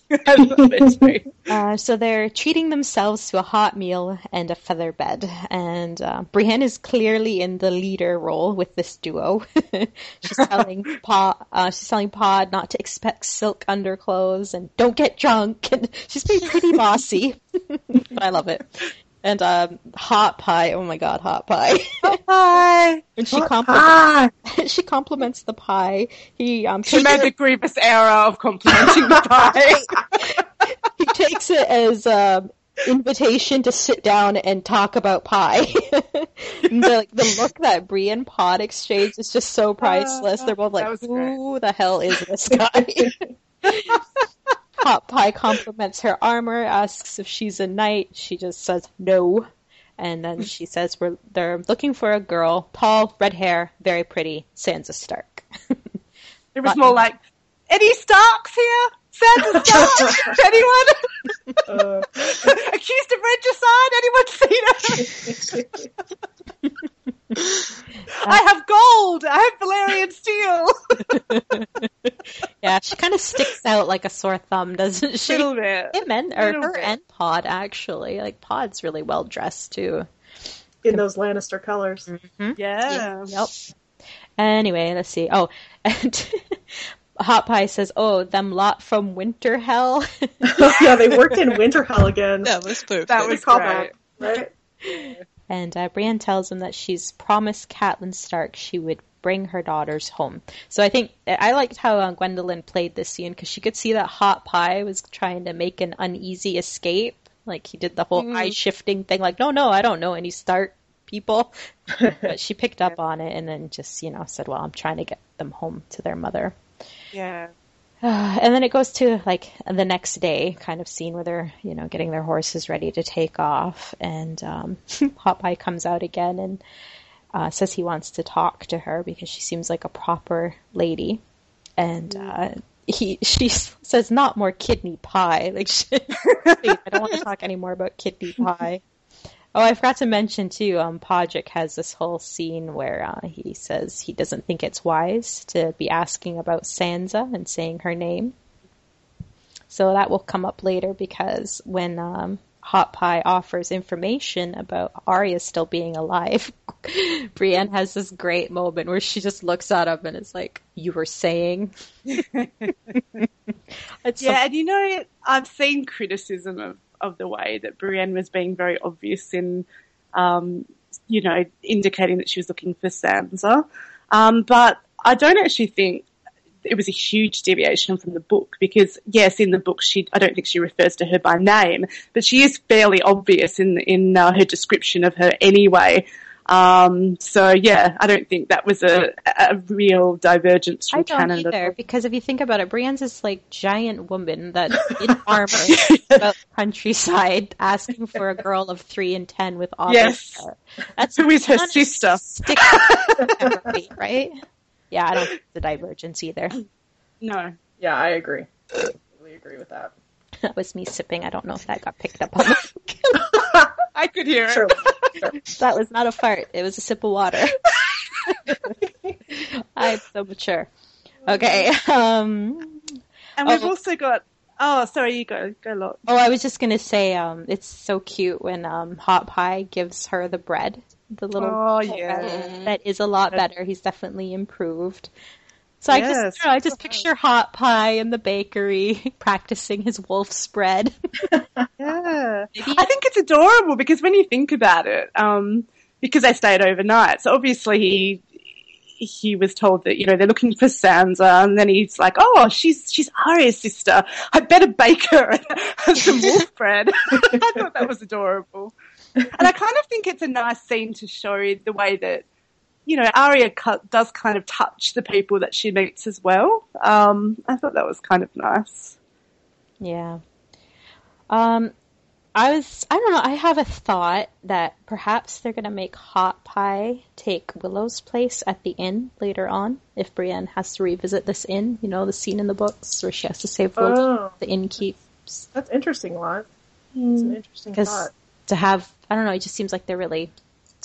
I love it. Uh, so they're treating themselves to a hot meal and a feather bed, and uh, Brienne is clearly in the leader role with this duo. she's telling Pod, uh, she's telling Pod not to expect silk underclothes and don't get drunk, and she's being pretty bossy. but I love it. And um, hot pie, oh my god, hot pie! Hi. and she compliments ah, she compliments the pie. He um She made the grievous error of complimenting the pie. he takes it as an invitation to sit down and talk about pie. The, like, the look that Brie and Pod exchange is just so priceless. They're both like, was great. "Who the hell is this guy?" Hot Pie compliments her armor, asks if she's a knight. She just says no. And then she says we're they're looking for a girl, tall, red hair, very pretty, Sansa Stark. It was more like, Eddie Stark's here? Sansa Stark? Anyone? uh, Accused of regicide? Anyone seen her? I have gold! I have Valyrian steel! yeah, she kind of sticks out like a sore thumb, doesn't she? little bit. Him and or her bit. and Pod actually. Like Pod's really well dressed too. in those Lannister colors. Mm-hmm. Yeah. Yep. Anyway, let's see. Oh, and Hot Pie says, "Oh, them lot from Winter Hell." yeah, they worked in Winterfell again. That was perfect. That was Call great. right? And uh, Brienne tells him that she's promised Catelyn Stark she would bring her daughters home. So I think I liked how uh, Gwendoline played this scene because she could see that Hot Pie was trying to make an uneasy escape. Like he did the whole eye shifting thing. Like, no, no, I don't know any Stark people. but she picked up on it and then just you know said, "Well, I'm trying to get them home to their mother." Yeah. Uh, and then it goes to like the next day kind of scene where they're you know getting their horses ready to take off. And um, pie comes out again and uh, says he wants to talk to her because she seems like a proper lady. And uh, he she says not more kidney pie. Like she, i don't want to talk anymore about kidney pie Oh, I forgot to mention too. Um, Podrick has this whole scene where uh, he says he doesn't think it's wise to be asking about Sansa and saying her name. So that will come up later because when um, Hot Pie offers information about Arya still being alive, Brienne has this great moment where she just looks at him and is like, "You were saying." Yeah, and you know, I've seen criticism of, of the way that Brienne was being very obvious in, um, you know, indicating that she was looking for Sansa. Um, but I don't actually think it was a huge deviation from the book because yes, in the book she, I don't think she refers to her by name, but she is fairly obvious in, in uh, her description of her anyway. Um, so yeah, I don't think that was a, a real divergence from I don't canon. at either all. because if you think about it, Brienne's this like giant woman that in armor about the countryside asking for a girl of three and ten with auburn Yes. hair. That's Who is her kind sister? stick- right? Yeah, I don't think it's a divergence either. No. Yeah, I agree. I completely agree with that. That was me sipping. I don't know if that got picked up on. I could hear it. Sure. that was not a fart. It was a sip of water. I'm so mature. Okay. Um, And we've Oh. also got. Oh, sorry, you go. Go, Lot. oh, I was just gonna say, um, it's so cute when um, Hot Pie gives her the bread, the little. Oh, bread. yeah. That is a lot better. He's definitely improved. So I Yes. just, I, don't know, I just picture Hot Pie in the bakery practicing his wolf spread. Yeah. I think it's adorable because when you think about it, um, because they stayed overnight, so obviously he he was told that you know they're looking for Sansa, and then he's like, "Oh, she's she's Arya's sister. I better bake her some wolf bread." I thought that was adorable, and I kind of think it's a nice scene to show the way that you know Arya cu- does kind of touch the people that she meets as well. Um, I thought that was kind of nice. Yeah. Um, I was, I don't know, I have a thought that perhaps they're going to make Hot Pie take Willow's place at the inn later on if Brienne has to revisit this inn, you know, the scene in the books where she has to save Willow, Oh, the inn keeps. that's interesting, Lot. It's an interesting Because thought. to have, I don't know, it just seems like they're really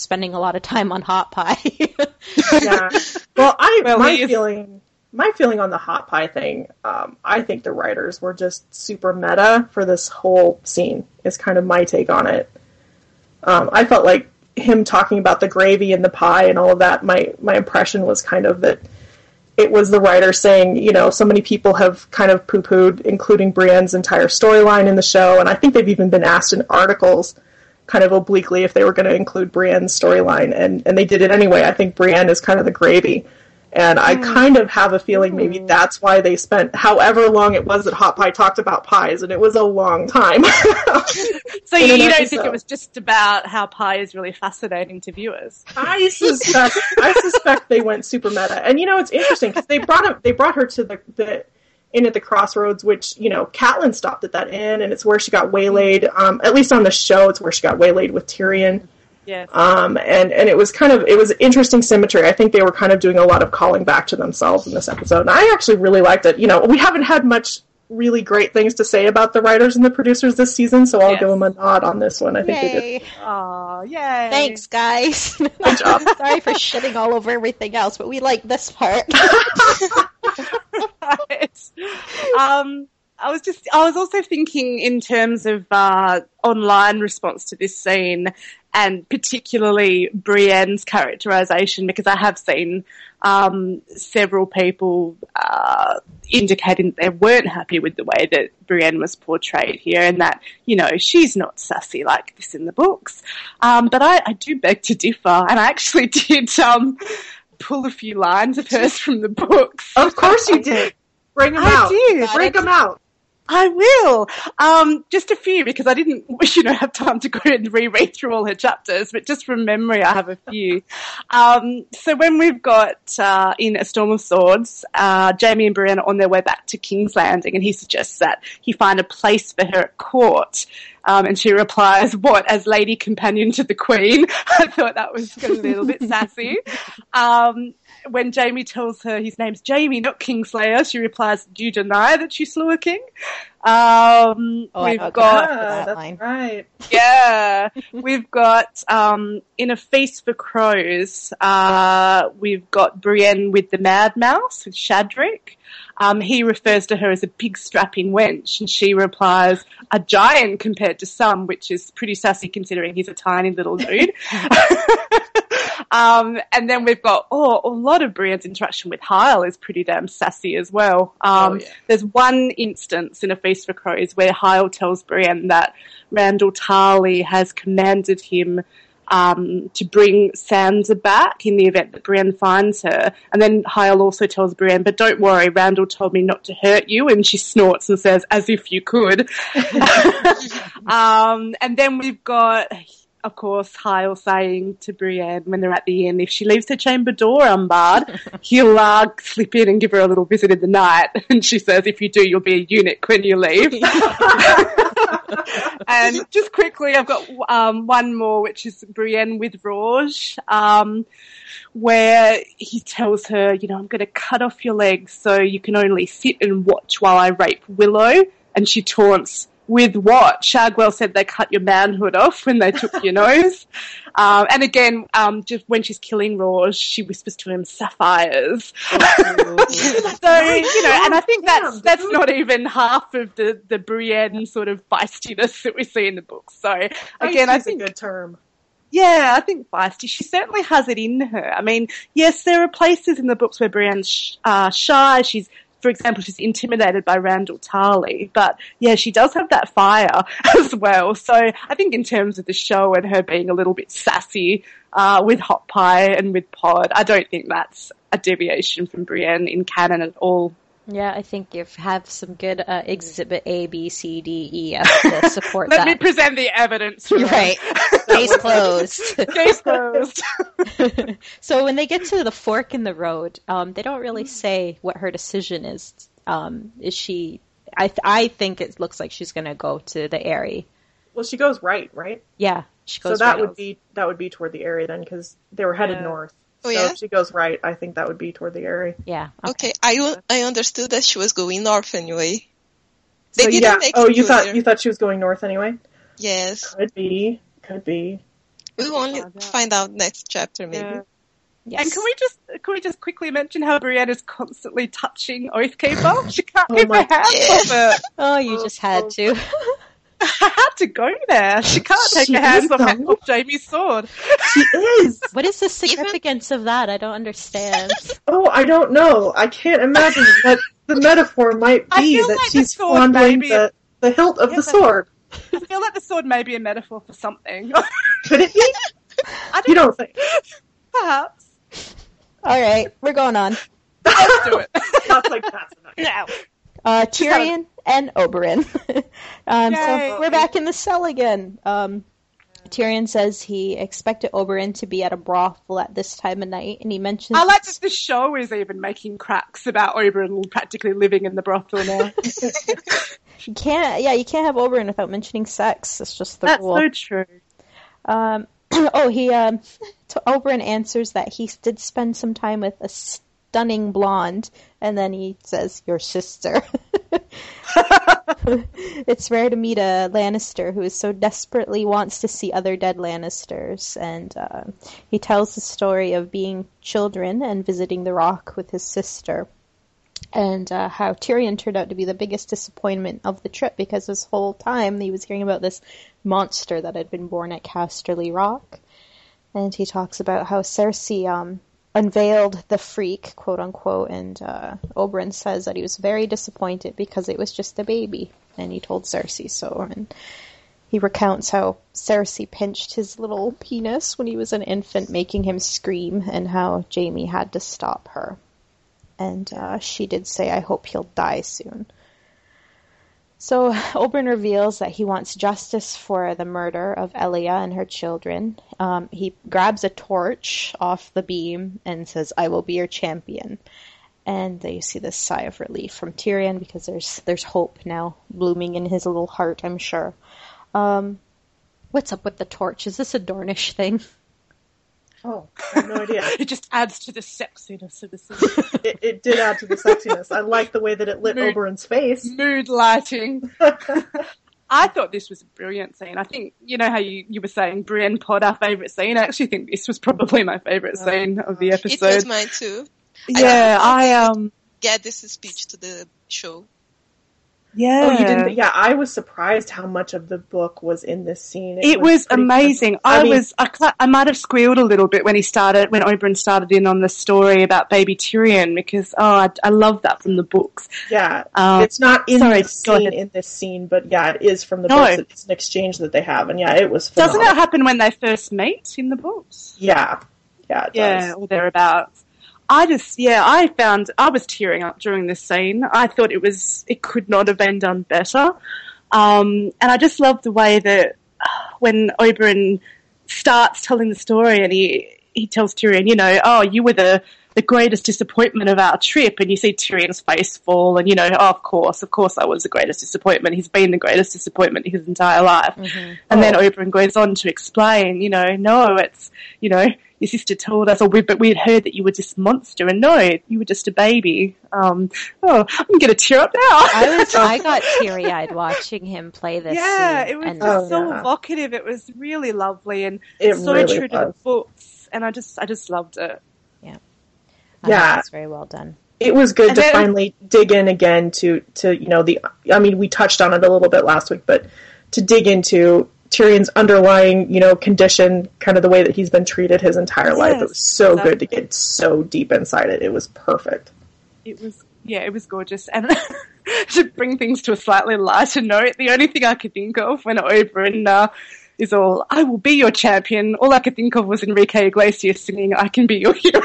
spending a lot of time on Hot Pie. yeah. Well, I Well, my feeling my feeling on the hot pie thing. Um, I think the writers were just super meta for this whole scene. Is kind of my take on it. Um, I felt like him talking about the gravy and the pie and all of that. My my impression was kind of that it was the writer saying, you know, so many people have kind of poo pooed, including Brienne's entire storyline in the show, and I think they've even been asked in articles kind of obliquely if they were going to include Brienne's storyline, and, and they did it anyway. I think Brienne is kind of the gravy. And I mm. kind of have a feeling maybe mm. that's why they spent however long it was that Hot Pie talked about pies, and it was a long time. So you, you don't think it was just about how pie is really fascinating to viewers? I suspect I suspect they went super meta, and you know it's interesting because they brought him, they brought her to the the inn at the crossroads, which you know Catelyn stopped at that inn, and it's where she got waylaid. Um, at least on the show, it's where she got waylaid with Tyrion. Yes. Um, and and it was kind of it was interesting symmetry. I think they were kind of doing a lot of calling back to themselves in this episode, and I actually really liked it. You know, we haven't had much really great things to say about the writers and the producers this season, so I'll Yes. give them a nod on this one. I think they did. Yay. Oh, yay. Thanks, guys. Good job. Sorry for shitting all over everything else, but we like this part. right. Um, I was just, I was also thinking in terms of uh, online response to this scene, and particularly Brienne's characterization, because I have seen um, several people uh, indicating they weren't happy with the way that Brienne was portrayed here, and that you know she's not sassy like this in the books. Um, but I, I do beg to differ, and I actually did um, pull a few lines of hers from the books. Of course you did. Bring them I out. them out. I will. Um, just a few because I didn't, you know, have time to go and reread through all her chapters, but just from memory, I have a few. Um, so when we've got uh, in A Storm of Swords, uh, Jaime and Brienne are on their way back to King's Landing, and he suggests that he find a place for her at court. Um, and she replies, "What as lady companion to the Queen?" I thought that was a little bit sassy. Um, when Jaime tells her his name's Jaime, not Kingslayer, she replies, "Do you deny that you slew a king?" Um, Oh, we've know, got for Ah, that that's line. right. yeah, we've got um, in a feast for crows. Uh, we've got Brienne with the Mad Mouse with Shadrich. Um, he refers to her as a big strapping wench, and she replies, "A giant compared to some," which is pretty sassy considering he's a tiny little dude. um, and then we've got oh, a lot of Brienne's interaction with Hyle is pretty damn sassy as well. Um, Oh, yeah. There's one instance in A Feast for Crows where Hyle tells Brienne that Randyll Tarly has commanded him um, to bring Sansa back in the event that Brienne finds her. And then Hyle also tells Brienne, but don't worry, Randyll told me not to hurt you. And she snorts and says, as if you could. um, and then we've got, of course, Hyle saying to Brienne when they're at the inn, if she leaves her chamber door unbarred, he'll uh, slip in and give her a little visit in the night. And she says, if you do, you'll be a eunuch when you leave. and just quickly, I've got um, one more, which is Brienne with Rorge, um, where he tells her, you know, I'm going to cut off your legs so you can only sit and watch while I rape Willow. And she taunts, with what? Shagwell said they cut your manhood off when they took your nose. Um, and again, um, just when she's killing Rorge, she whispers to him sapphires. so, you know, and I think that's, that's not even half of the, the Brienne sort of feistiness that we see in the book. So again, I think a good term. yeah, I think feisty. She certainly has it in her. I mean, yes, there are places in the books where Brienne's sh- uh, shy. She's, for example, she's intimidated by Randyll Tarly. But yeah, she does have that fire as well. So I think in terms of the show and her being a little bit sassy uh, with Hot Pie and with Pod, I don't think that's a deviation from Brienne in canon at all. Yeah, I think you have some good uh, exhibit A, B, C, D, E, F to support Let me present the evidence. For right. Case closed. Case closed. so when they get to the fork in the road, um, they don't really say what her decision is. Um, is she? I th- I think it looks like she's going to go to the Eyrie. Well, she goes right, right? Yeah, she goes. So that right would out. be that would be toward the Eyrie then, because they were headed Yeah. north. Oh, so yeah? if she goes right, I think that would be toward the Eyrie. Yeah. Okay, I I understood that she was going north anyway. They so didn't yeah. make Oh, it you thought clear. you thought she was going north anyway? Yes, Could be. Could be. we will only find out. find out next chapter maybe. Yeah. Yes. And can we just can we just quickly mention how Brienne is constantly touching Oathkeeper? She can't Oh keep her my- hands off it. Oh, you just had oh. to. I had to go there. She can't take She her hands off, though. off Jaime's sword. She is. What is the significance of that? I don't understand. Oh, I don't know. I can't imagine what the metaphor might be that like she's fondling the, the hilt of Yeah, the sword. I feel like the sword may be a metaphor for something. Could it be? I don't You don't think? perhaps. All right, we're going on. Let's do it. That's like that's enough. now. Uh, Tyrion and Oberyn. um, so we're back in the cell again. Um, Tyrion says he expected Oberyn to be at a brothel at this time of night, and he mentions I like that the show is even making cracks about Oberyn practically living in the brothel now. you can't. Yeah, you can't have Oberyn without mentioning sex. It's just the That's rule. so true. Um, oh, he um, to Oberyn answers that he did spend some time with a stunning blonde, and then he says, "Your sister." it's rare to meet a Lannister who is so desperately wants to see other dead Lannisters, and uh, he tells the story of being children and visiting the Rock with his sister. And uh, how Tyrion turned out to be the biggest disappointment of the trip because this whole time he was hearing about this monster that had been born at Casterly Rock. And he talks about how Cersei um, unveiled the freak, quote unquote, and uh, Oberyn says that he was very disappointed because it was just a baby. And he told Cersei so. And he recounts how Cersei pinched his little penis when he was an infant, making him scream, and how Jaime had to stop her. And uh, she did say, I hope he'll die soon. So Oberyn reveals that he wants justice for the murder of Elia and her children. Um, he grabs a torch off the beam and says, "I will be your champion." And you see this sigh of relief from Tyrion because there's there's hope now blooming in his little heart. I'm sure. Um, what's up with the torch? Is this a Dornish thing? Oh, I have no idea. It just adds to the sexiness of the scene. It, it did add to the sexiness. I like the way that it lit Mood. Oberyn's face. Mood lighting. I thought this was a brilliant scene. I think, you know how you, you were saying Brienne Pod, our favourite scene? I actually think this was probably my favourite scene of the episode. It was mine too. Yeah, I, um, Get this speech to the show. Yeah. Oh, you didn't? Yeah, I was surprised how much of the book was in this scene. It was pretty amazing. I I, mean- was, I, I might have squealed a little bit when he started, when Oberyn started in on the story about baby Tyrion because, oh, I, I love that from the books. Yeah, Um, it's not in sorry, this scene in this scene, but yeah, it is from the No. books. It's an exchange that they have, and yeah, it was. Doesn't Phenomenal. it happen when they first meet in the books? Yeah, yeah, it Yeah, or thereabouts. I just, yeah, I found, I was tearing up during this scene. I thought it was, it could not have been done better. Um, and I just loved the way that uh, when Oberyn starts telling the story and he, he tells Tyrion, you know, oh, you were the, the greatest disappointment of our trip. And you see Tyrion's face fall and, you know, oh, of course, of course I was the greatest disappointment. He's been the greatest disappointment his entire life. And then Oberyn goes on to explain, you know, no, it's, you know, your sister told us, or we, but we had heard that you were this monster, and no, you were just a baby. Um, oh, I'm gonna tear up now. I was I got teary eyed watching him play this. yeah, scene, it was and Oh, so yeah. evocative. It was really lovely and It so really true to the books. And I just, I just loved it. I Yeah. it was very well done. It was good And to then- finally dig in again to to you know the. I mean, we touched on it a little bit last week, but to dig into Tyrion's underlying you know condition, kind of the way that he's been treated his entire life. It was so good to get so deep inside it. It was perfect. It was, yeah, it was gorgeous. And to bring things to a slightly lighter note, the only thing I could think of when Oberyn uh, is all, I will be your champion, all I could think of was Enrique Iglesias singing, I can be your hero.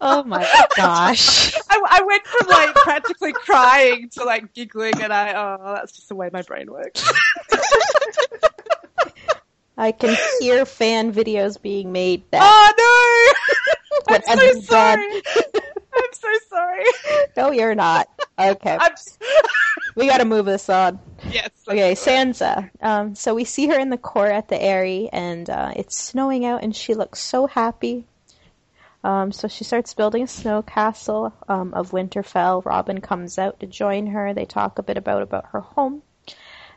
Oh my gosh. I, I went from like practically crying to like giggling, and I, oh, that's just the way my brain works. I can hear fan videos being made that Oh no! I'm so sorry. I'm so sorry. No, you're not. Okay. I'm, We gotta move this on. Yes. Okay, Sansa. Um, so we see her in the court at the Eyrie, and uh, it's snowing out, and she looks so happy. Um, so she starts building a snow castle um, of Winterfell. Robin comes out to join her. They talk a bit about about her home,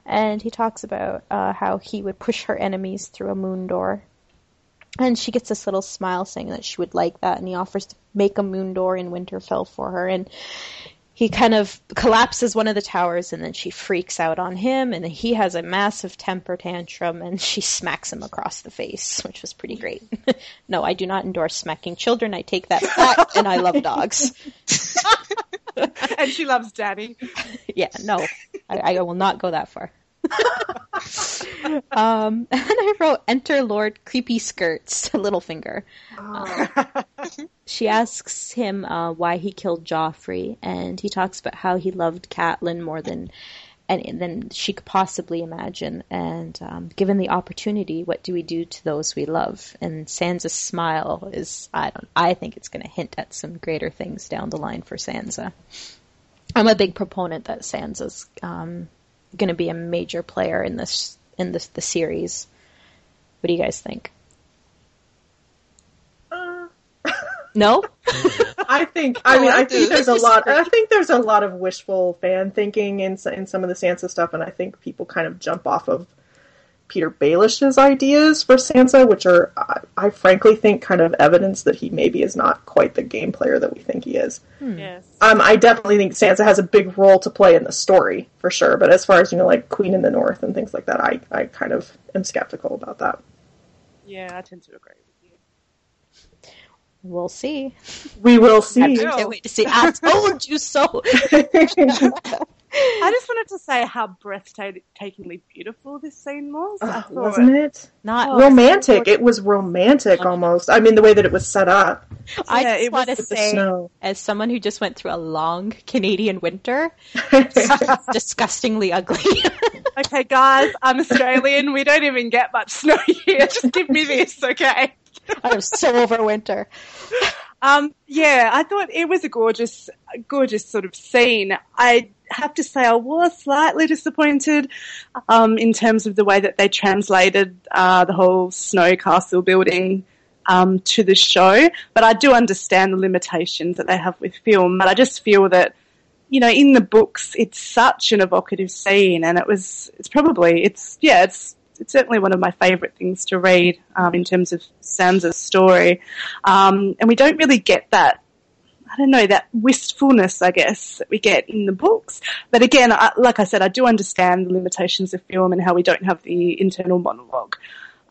and he talks about uh, how he would push her enemies through a moon door. And she gets this little smile saying that she would like that, and he offers to make a moon door in Winterfell for her. And he kind of collapses one of the towers and then she freaks out on him and he has a massive temper tantrum and she smacks him across the face, which was pretty great. no, I do not endorse smacking children. I take that back and I love dogs. and she loves daddy Yeah, no, I, I will not go that far. Um, and I wrote, "Enter Lord Creepy Skirts, Littlefinger." she asks him uh, why he killed Joffrey, and he talks about how he loved Catelyn more than and than she could possibly imagine. And um, given the opportunity, what do we do to those we love? And Sansa's smile is, I don't, I think it's going to hint at some greater things down the line for Sansa. I'm a big proponent that Sansa's um, going to be a major player in this in this the series. What do you guys think? Uh, no? I think. I Oh, mean, I I think there's a lot. I think there's a lot of wishful fan thinking in in some of the Sansa stuff, and I think people kind of jump off of Petyr Baelish's ideas for Sansa, which are, I, I frankly think, kind of evidence that he maybe is not quite the game player that we think he is. Yes. Um, I definitely think Sansa has a big role to play in the story for sure, but as far as you know, like Queen in the North and things like that, I I kind of am skeptical about that. Yeah, I tend to agree with you. We'll see. We will see. I can't wait to see. I told you so. I just wanted to say how breathtakingly beautiful this scene was. I Uh, wasn't it? Not romantic. It was romantic almost. I mean, the way that it was set up I Yeah, just want to say, as someone who just went through a long Canadian winter, it's disgustingly ugly. Okay, guys, I'm Australian. We don't even get much snow here. Just give me this, okay? I'm so over winter. Um, yeah, I thought it was a gorgeous, gorgeous sort of scene. I have to say I was slightly disappointed um, in terms of the way that they translated uh, the whole snow castle building um, to the show. But I do understand the limitations that they have with film. But I just feel that you know in the books it's such an evocative scene, and it was it's probably it's yeah it's it's certainly one of my favourite things to read um, in terms of Sansa's story. Um, and we don't really get that, I don't know, that wistfulness, I guess, that we get in the books. But again, I, like I said, I do understand the limitations of film and how we don't have the internal monologue.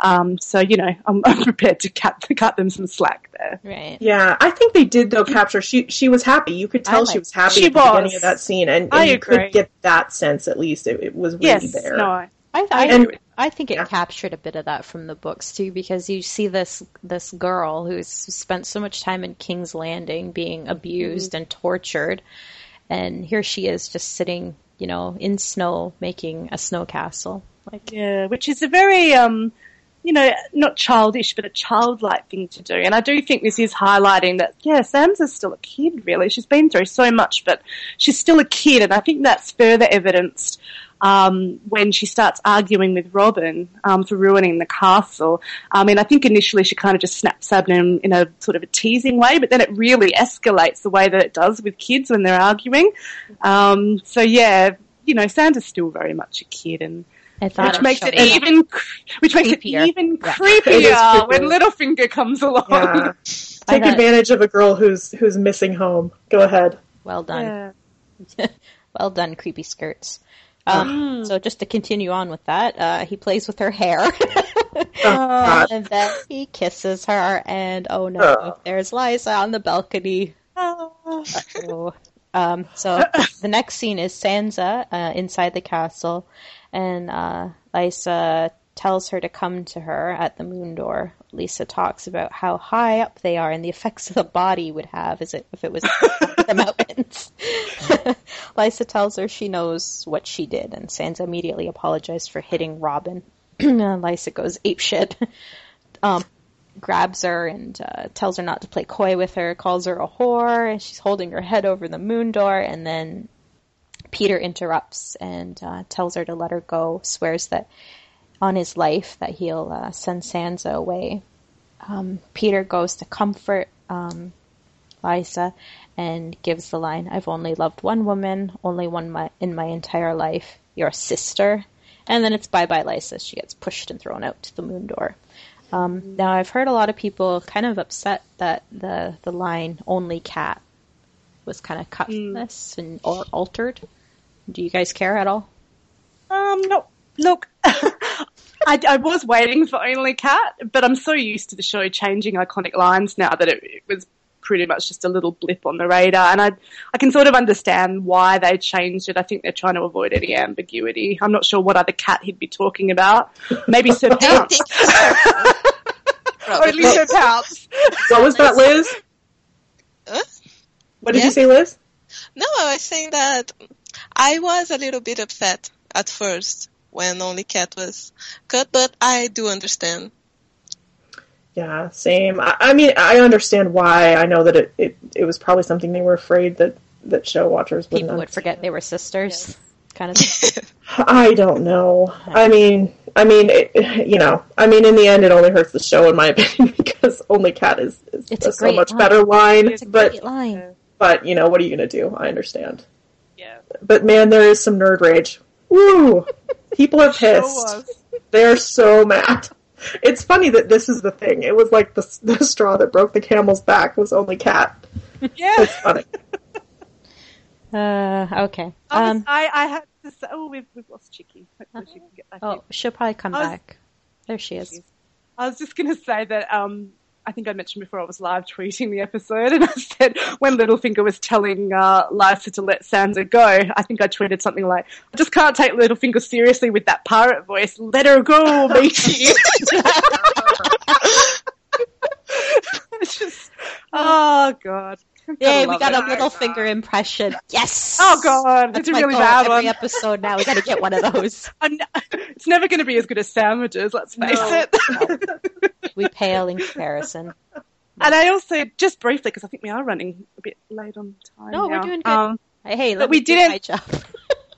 Um, so, you know, I'm, I'm prepared to cut, to cut them some slack there. Right. Yeah, I think they did though capture. She she was happy. You could tell I she was happy She at the beginning of that scene, and, and I you agree. could get that sense at least. It, it was really Yes, there. no, I- I, I, I think it yeah. captured a bit of that from the books too, because you see this this girl who's spent so much time in King's Landing being abused and tortured, and here she is just sitting, you know, in snow making a snow castle. Like, Yeah, which is a very, um, you know, not childish, but a childlike thing to do. And I do think this is highlighting that, yeah, Sansa's still a kid, really. She's been through so much, but she's still a kid. And I think that's further evidenced um, when she starts arguing with Robin um, for ruining the castle. I mean, I think initially she kind of just snaps at him in a sort of a teasing way, but then it really escalates the way that it does with kids when they're arguing. Um, so yeah, you know, Sansa's still very much a kid, and I thought which makes it showed- even, which makes Creepier. it even Yeah. It is creepier when creepier. Littlefinger comes along. Yeah. Take thought- advantage of a girl who's who's missing home. Go ahead. Well done. Yeah. well done, creepy skirts. Um, so just to continue on with that, uh, he plays with her hair. Oh, and then he kisses her, and oh no, Oh. there's Lysa on the balcony. Oh. Um, so the next scene is Sansa uh, inside the castle, and uh, Lysa tells her to come to her at the moon door. Lysa talks about how high up they are and the effects the body would have as it, if it was the mountains. Lysa tells her she knows what she did, and Sansa immediately apologized for hitting Robin. Lysa goes apeshit. Um, grabs her and uh, tells her not to play coy with her, calls her a whore, and she's holding her head over the moon door, and then Petyr interrupts and uh, tells her to let her go, swears that on his life that he'll uh, send Sansa away. Um, Petyr goes to comfort um, Lysa and gives the line, I've only loved one woman, only one my, in my entire life, your sister. And then it's bye bye Lysa. She gets pushed and thrown out to the moon door. Um, now I've heard a lot of people kind of upset that the the line "only cat" was kind of cut from this and or altered. Do you guys care at all? Um, no, look, I, I was waiting for Only Cat, but I'm so used to the show changing iconic lines now that it, it was pretty much just a little blip on the radar, and I I can sort of understand why they changed it. I think they're trying to avoid any ambiguity. I'm not sure what other cat he'd be talking about. Maybe Ser Pounce. or at least Ser Pounce. What was that, Liz? Huh? What did Yeah. you say, Liz? No, I was saying that I was a little bit upset at first when Only Cat was cut, but I do understand. Yeah, same. I, I mean, I understand why. I know that it, it, it was probably something they were afraid that, that show watchers wouldn't People would understand. forget they were sisters, kind of. I don't know. I mean, I mean, it, you know, I mean, in the end, it only hurts the show, in my opinion, because Only Cat is, is It's a a so much line. better line. It's a but, great line. but you know, what are you going to do? I understand. Yeah. But man, there is some nerd rage. Woo! People are pissed. They're so mad. It's funny that this is the thing. It was like the, the straw that broke the camel's back was only cat. Yeah. It's funny. Uh, okay. I, was- Um, I, I had to say, oh, we've, we've lost Chicky. Hopefully she can get back in. oh, she'll probably come was- back. There she is. I was just going to say that um, I think I mentioned before I was live tweeting the episode, and I said when Littlefinger was telling uh, Lysa to let Sansa go, I think I tweeted something like, "I just can't take Littlefinger seriously with that pirate voice. Let her go, matey." it's just, oh god. Yay, we got it. a little finger impression. Yes! Oh god, That's it's a really bad every one. episode now. We gotta get one of those. It's never going to be as good as sandwiches. Let's face No. it. We pale in comparison. And I also, just briefly, because I think we are running a bit late on time. No, we're doing good. Um, Hey, But let we do didn't-.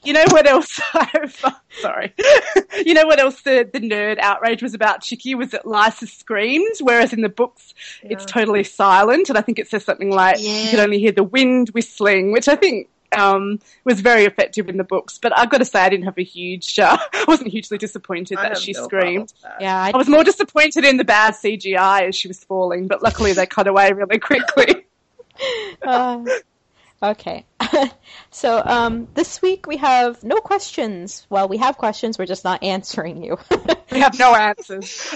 You know what else? Sorry. you know what else the, the nerd outrage was about Chicky was that Lysa screamed, whereas in the books it's totally silent. And I think it says something like you Yeah. could only hear the wind whistling, which I think um, was very effective in the books. But I've got to say, I didn't have a huge, uh, I wasn't hugely disappointed I that she no screamed. that. Yeah, I, I was more disappointed in the bad CGI as she was falling, but luckily they cut away really quickly. Uh, okay. so um, this week we have no questions. Well, we have questions. We're just not answering you. we have no answers.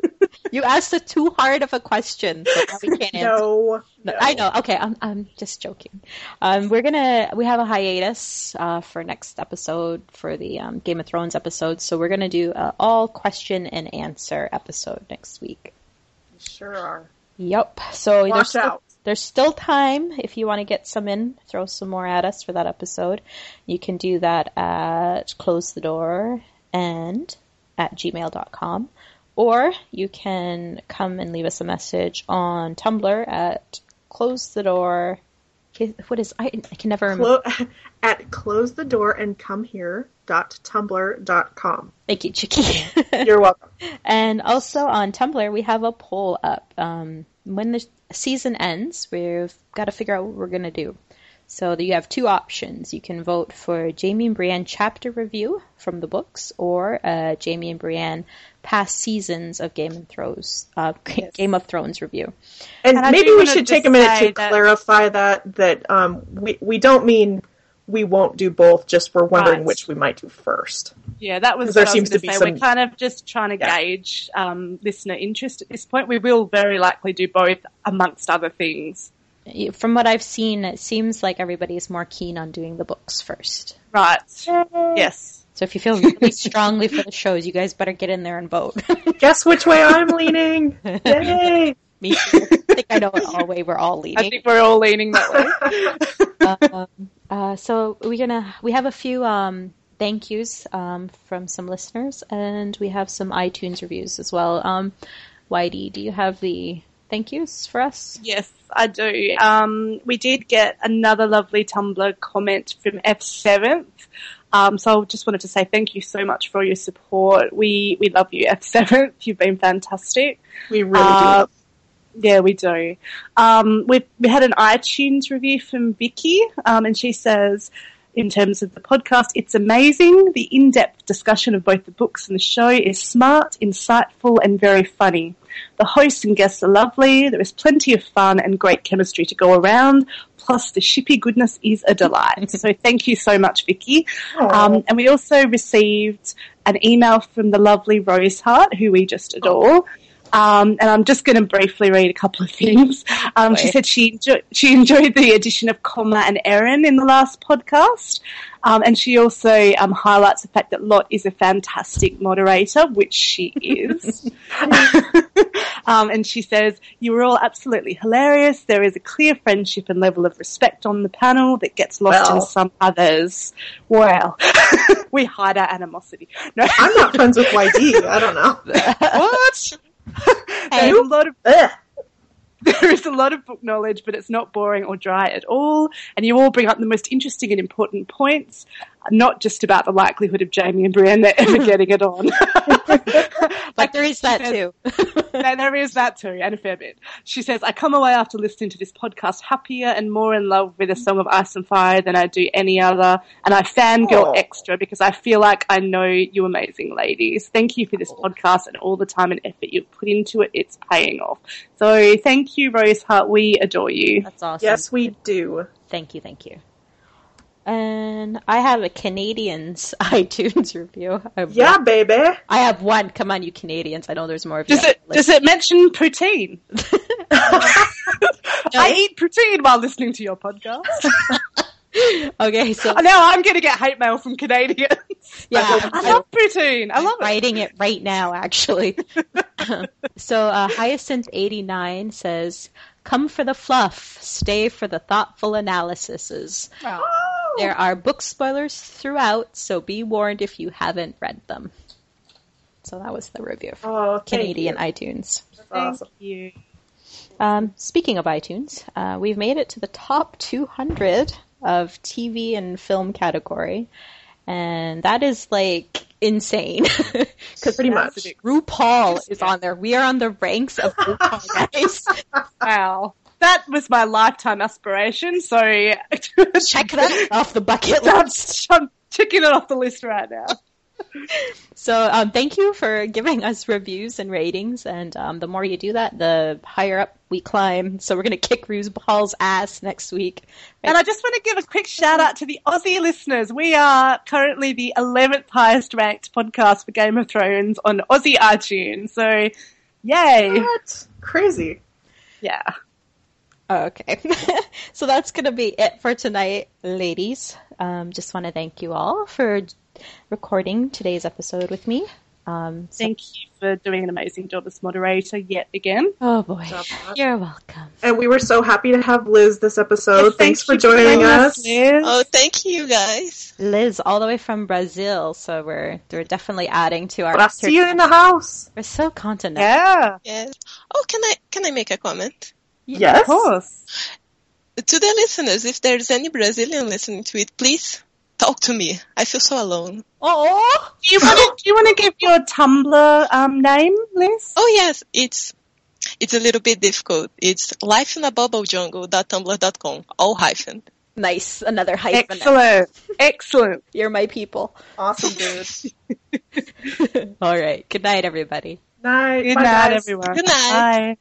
you asked a too hard of a question, so we can't answer. No, No. I know. Okay, I'm I'm just joking. Um, we're gonna we have a hiatus uh, for next episode for the um, Game of Thrones episode, so we're gonna do uh, all question and answer episode next week. Sure are. Yep. So Watch out. There's still time if you want to get some in, throw some more at us for that episode. You can do that at close the door and at gmail.com. Or you can come and leave us a message on Tumblr at close the door. What is I, I can never remember. Clo- at close the door and come here dot tumblr dot com. Thank you, Chicky. You're welcome. And also on Tumblr, we have a poll up. Um, when the season ends, we've got to figure out what we're going to do. So you have two options. You can vote for Jaime and Brienne chapter review from the books, or uh, Jaime and Brienne past seasons of Game of Thrones, uh, Game of Thrones review. And, And maybe we should take a minute to that- clarify that that um, we we don't mean we won't do both. Just we're wondering Right. which we might do first. Yeah, that was 'Cause there what I was seems to be say. some- We're kind of just trying to Yeah. gauge um, listener interest at this point. We will very likely do both, amongst other things. From what I've seen, it seems like everybody's more keen on doing the books first. Right. Yes. So if you feel really strongly for the shows, you guys better get in there and vote. Guess which way I'm leaning? Yay! Me too. I think I know what all way we're all leaning. I think we're all leaning that way. um, uh, so we're gonna we have a few um, thank yous um, from some listeners, and we have some iTunes reviews as well. Um, Whitey, do you have the thank yous for us? Yes, I do. Um, we did get another lovely Tumblr comment from F7th. Um, so I just wanted to say thank you so much for your support. We we love you, F7th. You've been fantastic. We really Uh, do. Yeah, we do. Um, we we had an iTunes review from Vicky, um, and she says, in terms of the podcast, it's amazing. The in-depth discussion of both the books and the show is smart, insightful, and very funny. The hosts and guests are lovely. There is plenty of fun and great chemistry to go around. Plus, the shippy goodness is a delight. so, thank you so much, Vicky. Um, and we also received an email from the lovely Rose Hart, who we just adore. Um, and I'm just going to briefly read a couple of things. Um, she said she enjo- she enjoyed the addition of Comma and Erin in the last podcast, um, and she also um, highlights the fact that Lot is a fantastic moderator, which she is. um, and she says you were all absolutely hilarious. There is a clear friendship and level of respect on the panel that gets lost in some others. Well, we hide our animosity. No, I'm not friends with YD. I don't know. what? There's a lot of Ugh. there is a lot of book knowledge, but it's not boring or dry at all. And you all bring up the most interesting and important points, not just about the likelihood of Jaime and Brienne ever getting it on. But there is that she too. there there is that too, and a fair bit. She says, I come away after listening to this podcast happier and more in love with A Song of Ice and Fire than I do any other, and I fangirl Aw. extra because I feel like I know you amazing ladies. Thank you for this oh. podcast and all the time and effort you've put into it. It's paying off. So thank you, Rose Hart. We adore you. That's awesome. Yes, we do. Thank you, thank you. And I have a Canadians iTunes review. I have Yeah, one- baby. I have one. Come on, you Canadians. I know there's more of you. Does it does it mention poutine? I eat poutine while listening to your podcast. Okay, so now I'm going to get hate mail from Canadians. yeah, I love poutine. I love I'm it. writing it right now, actually. so uh, Hyacinth89 says, Come for the fluff, stay for the thoughtful analyses. There are book spoilers throughout, so be warned if you haven't read them. So that was the review from Oh, Canadian you. iTunes. That's Thank awesome. you. Um, speaking of iTunes, uh, we've made it to the top 200 of TV and film category, and that is like insane. Because Pretty much. RuPaul is on there. We are on the ranks of RuPaul, guys. Wow. That was my lifetime aspiration, so Check that off the bucket list. I'm, I'm ticking it off the list right now. So um, thank you for giving us reviews and ratings, and um, the more you do that, the higher up we climb. So we're gonna kick RuPaul's ass next week. And I just want to give a quick shout out to the Aussie listeners. We are currently the 11th highest ranked podcast for Game of Thrones on Aussie iTunes. So, yay. What? Crazy. Yeah. Okay. so that's going to be it for tonight, ladies. Um, just want to thank you all for recording today's episode with me. Um, so- Thank you for doing an amazing job as moderator yet again. oh boy. You're welcome. And we were so happy to have Liz this episode. Yes, Thanks for thank you joining us. Liz. Oh, thank you guys. Liz, all the way from Brazil. So we're, we're definitely adding to our. But I see you in the house. We're so continental. Yeah, Yes. Oh, can I can I make a comment Yes. of course. to the listeners? If there's any Brazilian listening to it, please talk to me. I feel so alone. Oh, Do you want to, do you want to give your Tumblr um, name, Liz? Oh yes, it's it's a little bit difficult. It's lifeinabubbleJungle.tumblr.com, all hyphen. nice. Another hyphen. Excellent. Excellent. You're my people. Awesome, dude. all right. Good night, everybody. Night. Good Bye, night, guys. everyone. Good night. Bye.